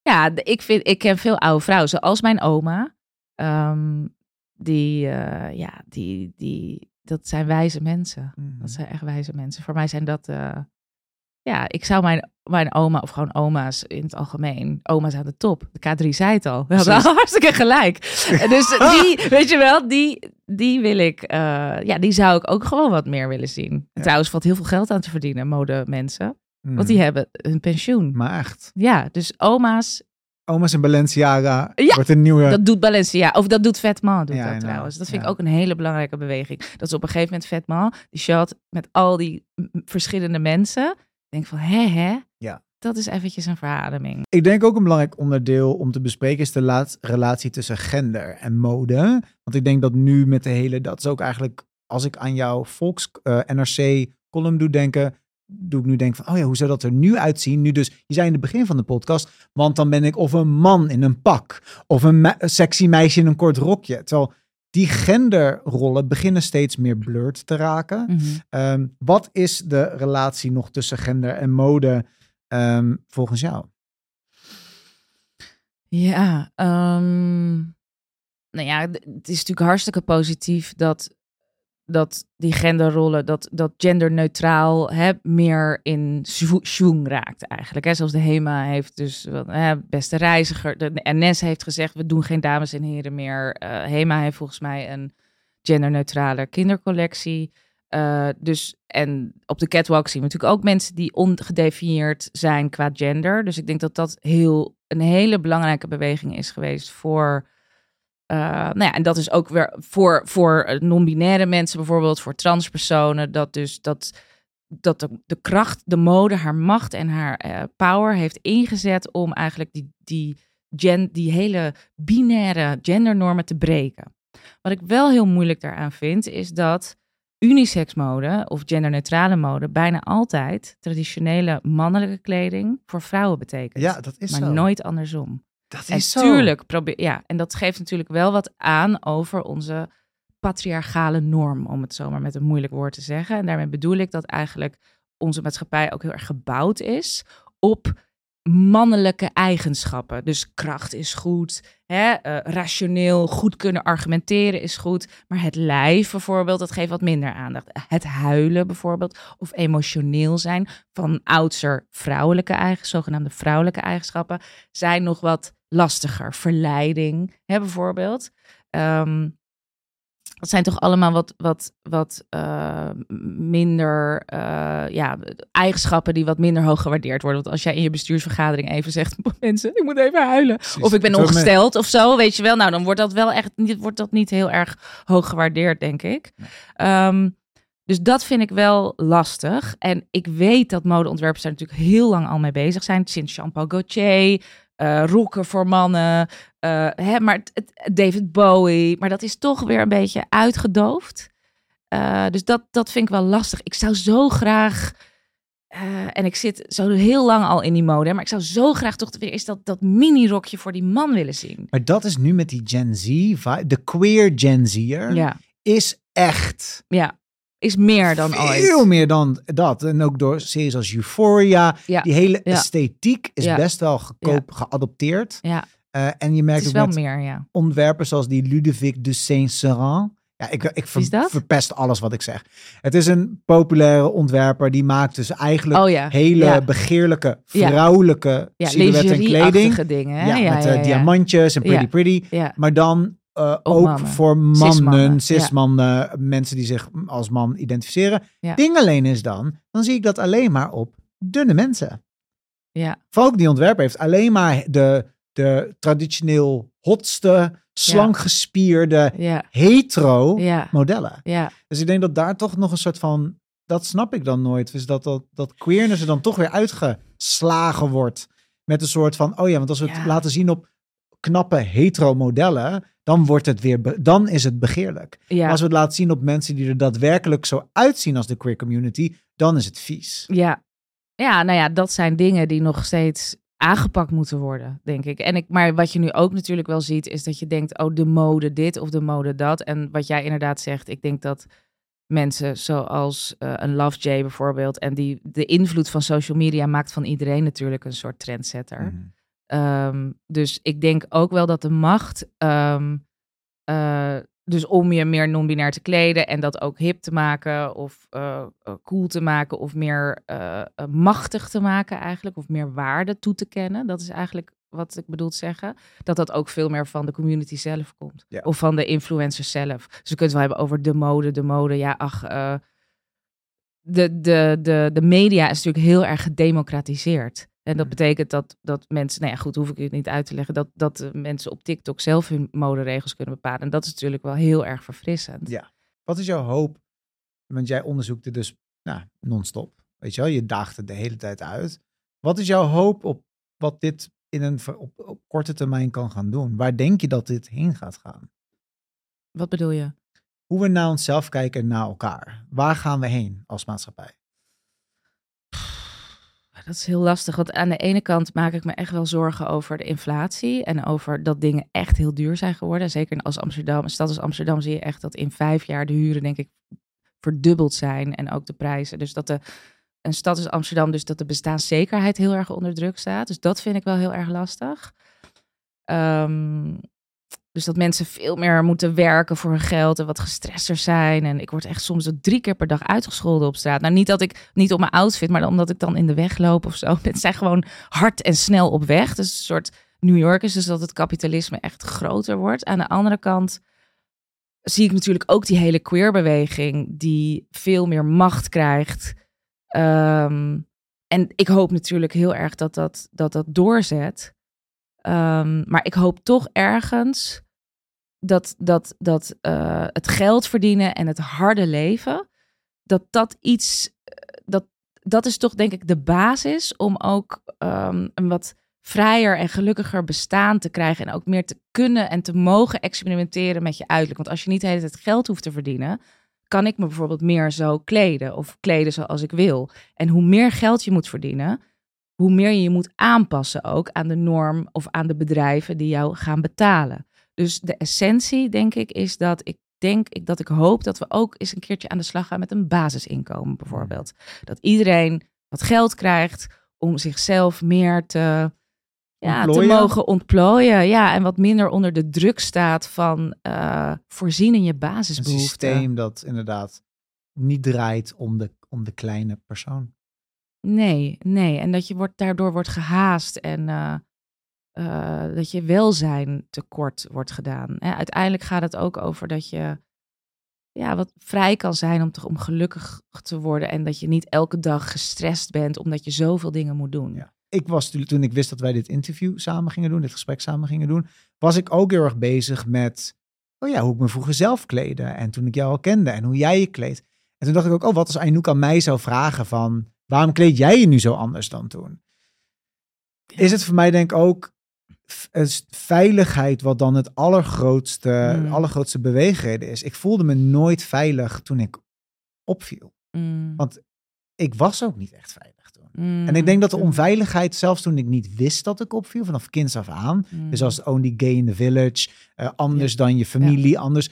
ja, ik, vind, ik ken veel oude vrouwen, zoals mijn oma. Ehm, die, eh, ja, die, die, dat zijn wijze mensen. Mhm. Dat zijn echt wijze mensen. Voor mij zijn dat, eh, ja, ik zou mijn, mijn oma, of gewoon oma's in het algemeen, oma's aan de top. De K3 zei het al. We hadden Precies. hartstikke gelijk. dus die, weet je wel, die, die wil ik, eh, ja, die zou ik ook gewoon wat meer willen zien. Ja. Trouwens, valt heel veel geld aan te verdienen, mode mensen. Mhm. Want die hebben een pensioen. Maar echt. Ja, dus oma's, Oma's in Balenciaga Ja, wordt een nieuwe... dat doet Balenciaga. Of dat doet Vetements, doet Ja, dat trouwens. Dat vind Ja. ik ook een hele belangrijke beweging. Dat is op een gegeven moment Vetements, die shot met al die verschillende mensen. Ik denk van, hè, hè? Ja. Dat is eventjes een verademing. Ik denk ook een belangrijk onderdeel om te bespreken is de relatie tussen gender en mode. Want ik denk dat nu met de hele, dat is ook eigenlijk, als ik aan jouw Volks eh, NRC column doe denken, doe ik nu denken van, oh ja, hoe zou dat er nu uitzien? Nu dus, je zei in het begin van de podcast, want dan ben ik of een man in een pak, of een, me- een sexy meisje in een kort rokje. Terwijl die genderrollen beginnen steeds meer blurred te raken. Mhm. Ehm, wat is de relatie nog tussen gender en mode ehm, volgens jou? Ja, ehm, nou ja, het is natuurlijk hartstikke positief dat, dat die genderrollen, dat, dat genderneutraal hè, meer in schwung raakt eigenlijk. Hè. Zoals de HEMA heeft dus, hè, beste reiziger, de NS heeft gezegd, we doen geen dames en heren meer. Eh, HEMA heeft volgens mij een genderneutrale kindercollectie. Eh, dus, en op de catwalk zien we natuurlijk ook mensen die ongedefinieerd zijn qua gender. Dus ik denk dat dat heel, een hele belangrijke beweging is geweest voor. Eh, nou ja, en dat is ook weer voor, voor eh, non-binaire mensen bijvoorbeeld, voor transpersonen. Dat dus dat, dat de, de kracht, de mode, haar macht en haar eh, power heeft ingezet om eigenlijk die, die, gen, die hele binaire gendernormen te breken. Wat ik wel heel moeilijk daaraan vind, is dat unisex mode of genderneutrale mode bijna altijd traditionele mannelijke kleding voor vrouwen betekent. Ja, dat is maar zo. nooit andersom. Dat is zo. tuurlijk, probeer, ja, en dat geeft natuurlijk wel wat aan over onze patriarchale norm, om het zomaar met een moeilijk woord te zeggen. En daarmee bedoel ik dat eigenlijk onze maatschappij ook heel erg gebouwd is op mannelijke eigenschappen. Dus kracht is goed, hè, eh, rationeel, goed kunnen argumenteren is goed. Maar het lijf bijvoorbeeld, dat geeft wat minder aandacht. Het huilen bijvoorbeeld, of emotioneel zijn van oudser vrouwelijke eigen, zogenaamde vrouwelijke eigenschappen, zijn nog wat lastiger. Verleiding, hè, bijvoorbeeld. Ehm, dat zijn toch allemaal wat, wat, wat eh, minder eh, ja, eigenschappen die wat minder hoog gewaardeerd worden. Want als jij in je bestuursvergadering even zegt: mensen, ik moet even huilen. Precies. Of ik ben ongesteld of zo, weet je wel. Nou, dan wordt dat wel echt niet, wordt dat niet heel erg hoog gewaardeerd, denk ik. Ehm, dus dat vind ik wel lastig. En ik weet dat modeontwerpers daar natuurlijk heel lang al mee bezig zijn. Sinds Jean-Paul Gaultier, eh rokken voor mannen, eh, hè, maar David Bowie. Maar dat is toch weer een beetje uitgedoofd. Eh, dus dat, dat vind ik wel lastig. Ik zou zo graag, en ik zit zo heel lang al in die mode, maar ik zou zo graag toch weer eens dat, dat mini-rokje voor die man willen zien. Maar dat is nu met die Gen Z, de queer Gen Z'er, Ja, is echt ja. Is meer dan veel ooit. meer dan dat. En ook door series als Euphoria. Ja, Die hele ja. esthetiek is Ja. best wel goedkoop geadopteerd. Ja, Eh, en je merkt het ook met meer, ja. ontwerpers zoals die Ludovic de Saint-Saëns. Ja, ik, ik ver- verpest alles wat ik zeg. Het is een populaire ontwerper. Die maakt dus eigenlijk Oh ja. hele ja. begeerlijke, vrouwelijke Ja, silhouetten en kleding. dingen. Ja, met eh, diamantjes en pretty pretty. Ja, Maar dan eh, ook mannen. voor mannen, Cis-mannen, cis-mannen, mensen die zich als man identificeren. Ja. Ding alleen is dan, dan zie ik dat alleen maar op dunne mensen. ja, ook die ontwerper heeft alleen maar de, de traditioneel hotste, slank gespierde, ja, hetero ja, modellen. ja. Dus ik denk dat daar toch nog een soort van, dat snap ik dan nooit. Dus dat, dat, dat queerness er dan toch weer uitgeslagen wordt. Met een soort van, oh ja, want als we het Ja. laten zien op knappe hetero modellen, dan wordt het weer, dan is het begeerlijk. ja. Als we het laten zien op mensen die er daadwerkelijk zo uitzien als de queer community, dan is het vies. Ja. ja, nou ja, dat zijn dingen die nog steeds aangepakt moeten worden, denk ik. En ik. Maar wat je nu ook natuurlijk wel ziet, is dat je denkt, oh, de mode dit of de mode dat. En wat jij inderdaad zegt, ik denk dat mensen zoals eh, een Love J bijvoorbeeld, en die de invloed van social media maakt van iedereen natuurlijk een soort trendsetter. Mhm. Ehm, dus ik denk ook wel dat de macht, ehm, eh, dus om je meer non-binair te kleden en dat ook hip te maken of eh, eh, cool te maken of meer machtig te maken eigenlijk, of meer waarde toe te kennen. Dat is eigenlijk wat ik bedoel te zeggen. Dat dat ook veel meer van de community zelf komt. Ja. Of van de influencers zelf. Dus we kunnen het wel hebben over de mode, de mode. Ja, ach, de, de, de, de media is natuurlijk heel erg gedemocratiseerd. En dat Mhm. betekent dat, dat mensen, nou ja, goed, hoef ik het niet uit te leggen, dat, dat de mensen op TikTok zelf hun moderegels kunnen bepalen. En dat is natuurlijk wel heel erg verfrissend. Ja. Wat is jouw hoop? Want jij onderzoekt het dus nou, non-stop. Weet je wel, je daagt het de hele tijd uit. Wat is jouw hoop op wat dit in een op, op korte termijn kan gaan doen? Waar denk je dat dit heen gaat gaan? Wat bedoel je? Hoe we naar onszelf kijken en naar elkaar. Waar gaan we heen als maatschappij? Dat is heel lastig, want aan de ene kant maak ik me echt wel zorgen over de inflatie en over dat dingen echt heel duur zijn geworden. Zeker als Amsterdam, een stad als Amsterdam zie je echt dat in vijf jaar de huren denk ik verdubbeld zijn en ook de prijzen. Dus dat de, een stad als Amsterdam, dus dat de bestaanszekerheid heel erg onder druk staat. Dus dat vind ik wel heel erg lastig. Ehm, Dus dat mensen veel meer moeten werken voor hun geld en wat gestresser zijn. En ik word echt soms drie keer per dag uitgescholden op straat. Nou, niet dat ik niet op mijn outfit, maar omdat ik dan in de weg loop of zo. Mensen zijn gewoon hard en snel op weg. Dus een soort New York is dus dat het kapitalisme echt groter wordt. Aan de andere kant zie ik natuurlijk ook die hele queerbeweging die veel meer macht krijgt. Ehm, en ik hoop natuurlijk heel erg dat dat, dat, dat doorzet. Ehm, maar ik hoop toch ergens dat, dat, dat uh, het geld verdienen en het harde leven, dat dat iets, eh, dat, dat is toch denk ik de basis om ook um, een wat vrijer en gelukkiger bestaan te krijgen. En ook meer te kunnen en te mogen experimenteren met je uiterlijk. Want als je niet de hele tijd geld hoeft te verdienen, kan ik me bijvoorbeeld meer zo kleden of kleden zoals ik wil. En hoe meer geld je moet verdienen, hoe meer je je moet aanpassen ook aan de norm of aan de bedrijven die jou gaan betalen. Dus de essentie, denk ik, is dat ik denk ik dat ik hoop dat we ook eens een keertje aan de slag gaan met een basisinkomen bijvoorbeeld. Dat iedereen wat geld krijgt om zichzelf meer te ja, te mogen ontplooien. Ja, en wat minder onder de druk staat van uh, voorzien in je basisbehoeften. Een systeem dat inderdaad niet draait om de, om de kleine persoon. Nee, nee. En dat je wordt, daardoor wordt gehaast en uh, uh, dat je welzijn tekort wordt gedaan. Hè, uiteindelijk gaat het ook over dat je ja, wat vrij kan zijn om, te, om gelukkig te worden. En dat je niet elke dag gestrest bent omdat je zoveel dingen moet doen. Ja ik was toen ik wist dat wij dit interview samen gingen doen, dit gesprek samen gingen doen, was ik ook heel erg bezig met, oh ja, hoe ik me vroeger zelf kleden. En toen ik jou al kende en hoe jij je kleedt. En toen dacht ik ook, oh, wat als Anouk aan mij zou vragen van, waarom kleed jij je nu zo anders dan toen? Is het voor mij denk ik ook veiligheid wat dan het allergrootste, mm. allergrootste beweegreden is. Ik voelde me nooit veilig toen ik opviel. Mm. Want ik was ook niet echt veilig. En ik denk dat de mm. onveiligheid, zelfs toen ik niet wist dat ik opviel, vanaf kinds af aan. Mm. Dus als only gay in the village, uh, anders dan je familie, anders.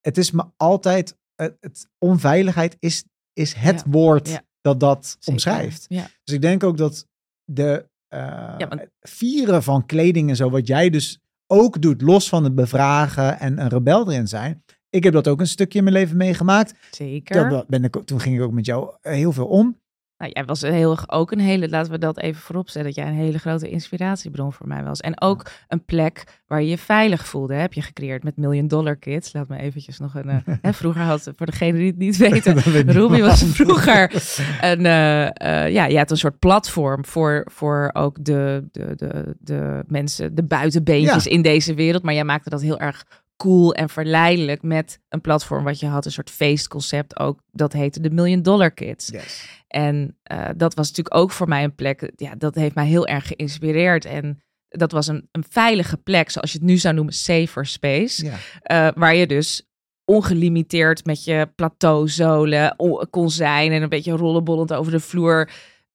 Het is me altijd, uh, het, onveiligheid is, is het woord dat dat omschrijft. Dus ik denk ook dat de uh, vieren van kleding en zo, wat jij dus ook doet, los van het bevragen en een rebel erin zijn. Ik heb dat ook een stukje in mijn leven meegemaakt. Zeker. Dat ben ik, toen ging ik ook met jou heel veel om. Nou, jij was heel, ook een hele, laten we dat even vooropstellen, dat jij een hele grote inspiratiebron voor mij was. En ook een plek waar je je veilig voelde, heb je gecreëerd met Million Dollar Kids. Laat me eventjes nog een, uh, hè, vroeger had, voor degene die het niet weten, Ruby was vroeger een, uh, uh, ja, je had een soort platform voor, voor ook de, de, de, de mensen, de buitenbeentjes in deze wereld. Maar jij maakte dat heel erg cool en verleidelijk met een platform wat je had, een soort feestconcept ook. Dat heette de Million Dollar Kids. Yes. En uh, dat was natuurlijk ook voor mij een plek, ja, dat heeft mij heel erg geïnspireerd. En dat was een, een veilige plek, zoals je het nu zou noemen, safer space. Ja. Uh, waar je dus ongelimiteerd met je plateauzolen kon zijn en een beetje rollenbollend over de vloer.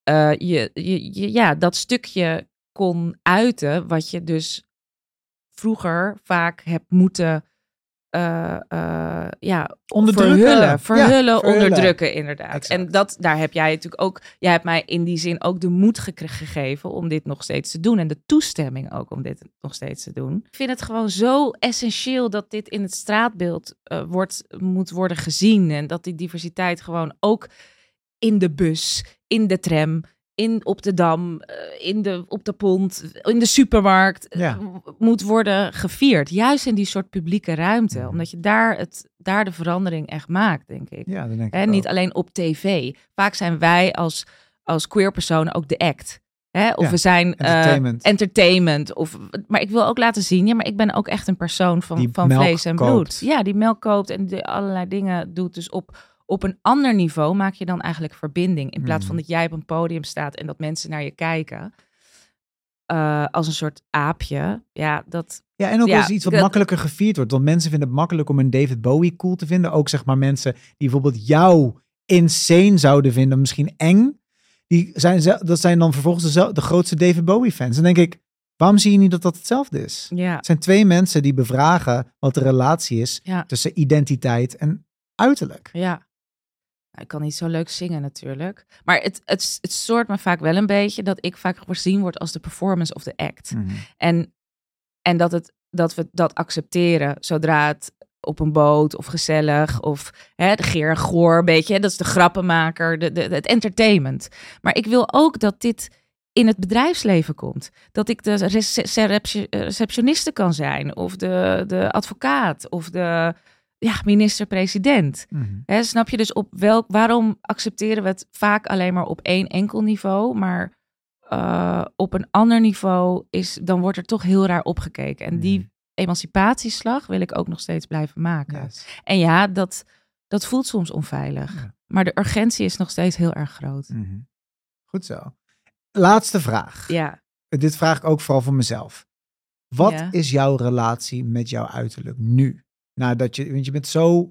Uh, je, je, je, ja, dat stukje kon uiten wat je dus vroeger vaak hebt moeten uh, uh, ja, onderdrukken. verhullen, verhullen, onderdrukken inderdaad. En dat, daar heb jij natuurlijk ook, jij hebt mij in die zin ook de moed gegeven om dit nog steeds te doen en de toestemming ook om dit nog steeds te doen. Ik vind het gewoon zo essentieel dat dit in het straatbeeld uh, wordt, moet worden gezien en dat die diversiteit gewoon ook in de bus, in de tram, in, op de dam, eh, in de, op de pont, in de supermarkt ja. moet worden gevierd. Juist in die soort publieke ruimte. Mhm. Omdat je daar, het, daar de verandering echt maakt, denk ik. Ja, denk ik niet alleen op tv. Vaak zijn wij als, als queer personen ook de act. Hè? Of we zijn eh, entertainment. entertainment. Of, maar ik wil ook laten zien, ja, maar ik ben ook echt een persoon van, van vlees en bloed. Ja, die melk koopt en die allerlei dingen doet. Dus op op een ander niveau maak je dan eigenlijk verbinding. In plaats van hmm. dat jij op een podium staat en dat mensen naar je kijken. Uh, als een soort aapje. Ja, dat. Ja, en ook ja, als iets wat makkelijker gevierd wordt. Want mensen vinden het makkelijk om een David Bowie cool te vinden. Ook zeg maar mensen die bijvoorbeeld jou insane zouden vinden, misschien eng. Die zijn, dat zijn dan vervolgens de, de grootste David Bowie fans. En denk ik, waarom zie je niet dat dat hetzelfde is? Ja. Het zijn twee mensen die bevragen wat de relatie is tussen identiteit en uiterlijk. Ja. Ik kan niet zo leuk zingen natuurlijk. Maar het, het, het soort me vaak wel een beetje dat ik vaak gezien word als de performance of de act. Mhm. En, en dat het dat we dat accepteren zodra het op een boot of gezellig of hè, de geer en goor, een beetje. hè, Dat is de grappenmaker, de, de, het entertainment. Maar ik wil ook dat dit in het bedrijfsleven komt. Dat ik de rece- recepti- receptioniste kan zijn of de, de advocaat of de ja, minister-president. Mhm. Snap je dus op welk, waarom accepteren we het vaak alleen maar op één enkel niveau, maar eh, op een ander niveau is, dan wordt er toch heel raar opgekeken. En die Mhm. emancipatieslag wil ik ook nog steeds blijven maken. Yes. En ja, dat, dat voelt soms onveilig. Ja. Maar de urgentie is nog steeds heel erg groot. Mhm. Goed zo. Laatste vraag. Ja, Dit vraag ik ook vooral voor mezelf. Wat Ja. is jouw relatie met jouw uiterlijk nu? Nadat je, want je bent zo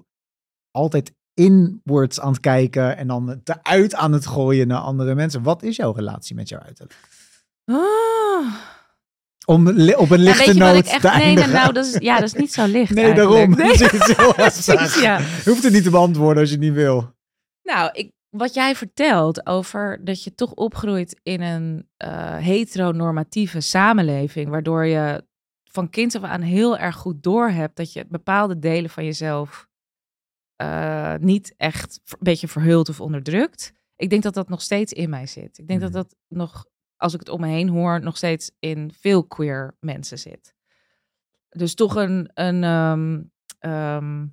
altijd inwards aan het kijken en dan het eruit aan het gooien naar andere mensen. Wat is jouw relatie met jouw uiterlijk? Ah. Om op een Ja, lichte wat noot echt... te Nee, eindigen. nou, dat is, ja, dat is niet zo licht Nee, eigenlijk. daarom. Nee. Precies, ja. Je hoeft het niet te beantwoorden als je het niet wil. Nou, ik, wat jij vertelt over dat je toch opgroeit in een eh, heteronormatieve samenleving, waardoor je van kind af aan heel erg goed doorhebt dat je bepaalde delen van jezelf eh, niet echt een beetje verhult of onderdrukt. Ik denk dat dat nog steeds in mij zit. Ik denk Mhm. dat dat nog, als ik het om me heen hoor, nog steeds in veel queer mensen zit. Dus toch een, een ehm, ehm,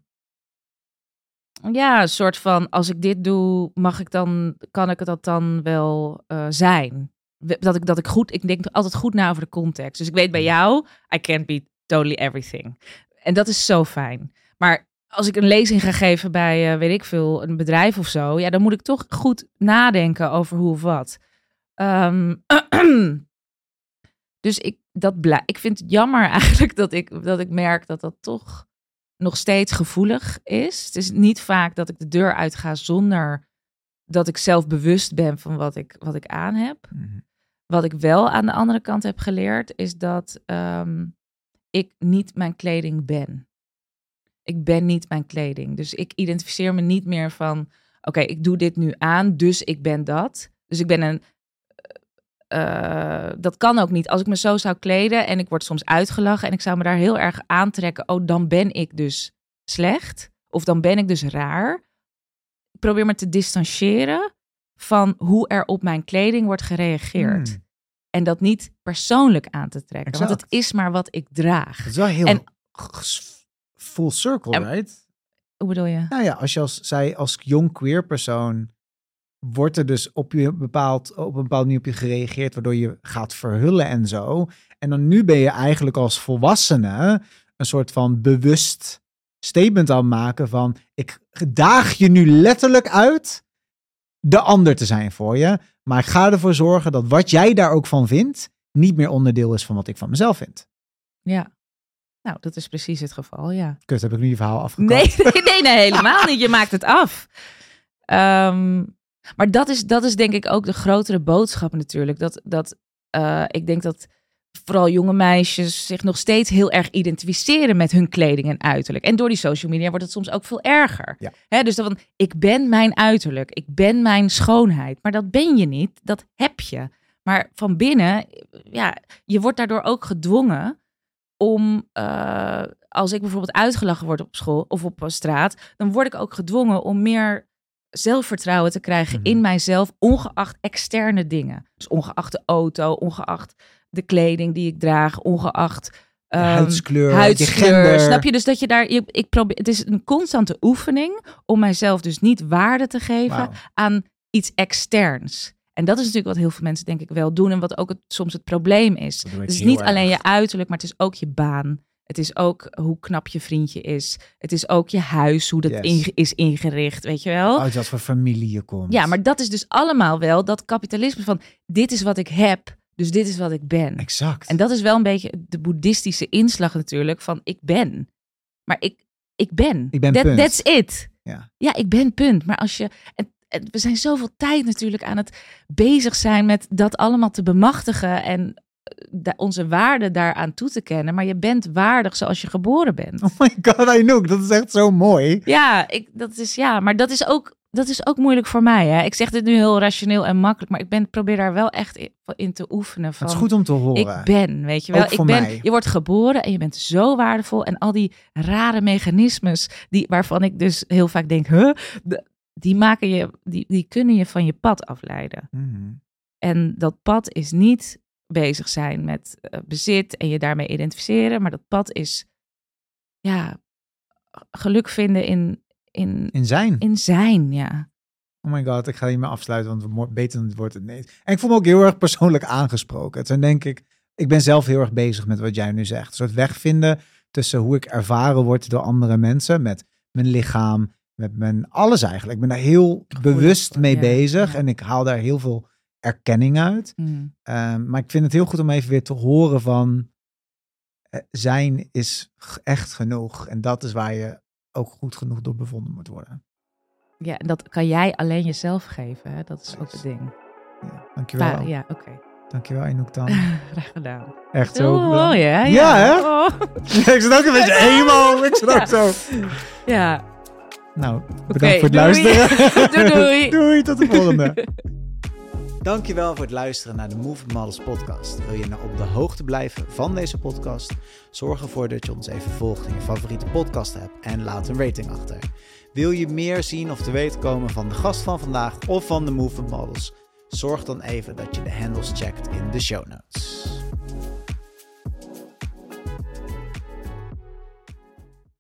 ja, een soort van, als ik dit doe, mag ik dan, kan ik dat dan wel eh, zijn? Dat ik, dat ik goed, ik denk altijd goed na over de context. Dus ik weet bij jou, I can't be totally everything. En dat is zo fijn. Maar als ik een lezing ga geven bij, eh, weet ik veel, een bedrijf of zo, ja, dan moet ik toch goed nadenken over hoe of wat. Ehm, dus ik, dat blij, ik vind het jammer eigenlijk dat ik, dat ik merk dat dat toch nog steeds gevoelig is. Het is niet vaak dat ik de deur uitga zonder dat ik zelf bewust ben van wat ik, wat ik aan heb. Mhm. Wat ik wel aan de andere kant heb geleerd, is dat ehm, ik niet mijn kleding ben. Ik ben niet mijn kleding. Dus ik identificeer me niet meer van, oké, ik doe dit nu aan, dus ik ben dat. Dus ik ben een. eh, dat kan ook niet. Als ik me zo zou kleden en ik word soms uitgelachen en ik zou me daar heel erg aantrekken, oh, dan ben ik dus slecht. Of dan ben ik dus raar. Ik probeer me te distancieren van hoe er op mijn kleding wordt gereageerd. Hmm. En dat niet persoonlijk aan te trekken. Want het is maar wat ik draag. Dat is wel heel En- full circle, En- right? Hoe bedoel je? Nou ja, als je als zij als jong queer persoon wordt er dus op je bepaald op een bepaalde manier op je gereageerd, waardoor je gaat verhullen en zo. En dan nu ben je eigenlijk als volwassene een soort van bewust statement aan het maken van ik daag je nu letterlijk uit de ander te zijn voor je, maar ik ga ervoor zorgen dat wat jij daar ook van vindt niet meer onderdeel is van wat ik van mezelf vind. Ja. Nou, dat is precies het geval, ja. Kut, heb ik nu je verhaal afgekapt? Nee, nee, nee, nee, helemaal niet. Je maakt het af. Ehm, maar dat is, dat is denk ik ook de grotere boodschap natuurlijk. Dat, dat eh, ik denk dat vooral jonge meisjes zich nog steeds heel erg identificeren met hun kleding en uiterlijk. En door die social media wordt het soms ook veel erger. Ja. Dus dat van, ik ben mijn uiterlijk, ik ben mijn schoonheid. Maar dat ben je niet, dat heb je. Maar van binnen, ja, je wordt daardoor ook gedwongen om, eh, als ik bijvoorbeeld uitgelachen word op school of op straat, dan word ik ook gedwongen om meer zelfvertrouwen te krijgen Mhm. in mijzelf, ongeacht externe dingen. Dus ongeacht de auto, ongeacht de kleding die ik draag, ongeacht ehm, huidskleur, je huidskleur. Snap je dus dat je daar, je, ik probeer, het is een constante oefening om mijzelf dus niet waarde te geven aan iets externs. En dat is natuurlijk wat heel veel mensen denk ik wel doen en wat ook het, soms het probleem is. Het is niet erg. alleen je uiterlijk, maar het is ook je baan. Het is ook hoe knap je vriendje is. Het is ook je huis, hoe dat Yes. is ingericht, weet je wel? Uit wat voor familie je komt. Ja, maar dat is dus allemaal wel dat kapitalisme van dit is wat ik heb, dus dit is wat ik ben. Exact. En dat is wel een beetje de boeddhistische inslag natuurlijk van ik ben. Maar ik, ik ben. Ik ben That- punt. That's it. Ja. ja, ik ben punt. Maar als je... En, en we zijn zoveel tijd natuurlijk aan het bezig zijn met dat allemaal te bemachtigen en eh, onze waarde daaraan toe te kennen. Maar je bent waardig zoals je geboren bent. Oh my god, Anouk, dat is echt zo mooi. Ja, ik, dat is ja, maar dat is ook dat is ook moeilijk voor mij. Hè? Ik zeg dit nu heel rationeel en makkelijk, maar ik ben, probeer daar wel echt in, in te oefenen. Van, Het is goed om te horen. Ik ben, weet je wel. Ik ben, mij. Je wordt geboren en je bent zo waardevol. En al die rare mechanismes, die, waarvan ik dus heel vaak denk, huh? Die, maken je, die, die kunnen je van je pad afleiden. Mhm. En dat pad is niet bezig zijn met eh, bezit en je daarmee identificeren, maar dat pad is ja, geluk vinden in, in, In zijn. in zijn, ja. Oh my god, ik ga hiermee afsluiten, want beter wordt het niet. En ik voel me ook heel erg persoonlijk aangesproken. Toen denk ik, ik ben zelf heel erg bezig met wat jij nu zegt. Een soort weg vinden tussen hoe ik ervaren word door andere mensen. Met mijn lichaam, met mijn alles eigenlijk. Ik ben daar heel bewust mee ja, bezig. ja. En ik haal daar heel veel erkenning uit. Mm. Ehm, maar ik vind het heel goed om even weer te horen van... eh, zijn is echt genoeg. En dat is waar je ook goed genoeg door bevonden moet worden. Ja, en dat kan jij alleen jezelf geven. Hè? Dat is ook het ding. Ja, dankjewel. Va- ja, oké. Dankjewel, Anouk dan. Graag gedaan. Echt zo. Oh, ja, ja. Ja, hè? Oh. ik zit ook een beetje emo. Ik zit ook zo. Ja, Nou, bedankt voor het doei. luisteren. Doei, doei. doei, tot de volgende. Dankjewel voor het luisteren naar de Movement Models podcast. Wil je nou op de hoogte blijven van deze podcast? Zorg ervoor dat je ons even volgt in je favoriete podcast app en laat een rating achter. Wil je meer zien of te weten komen van de gast van vandaag of van de Movement Models? Zorg dan even dat je de handles checkt in de show notes.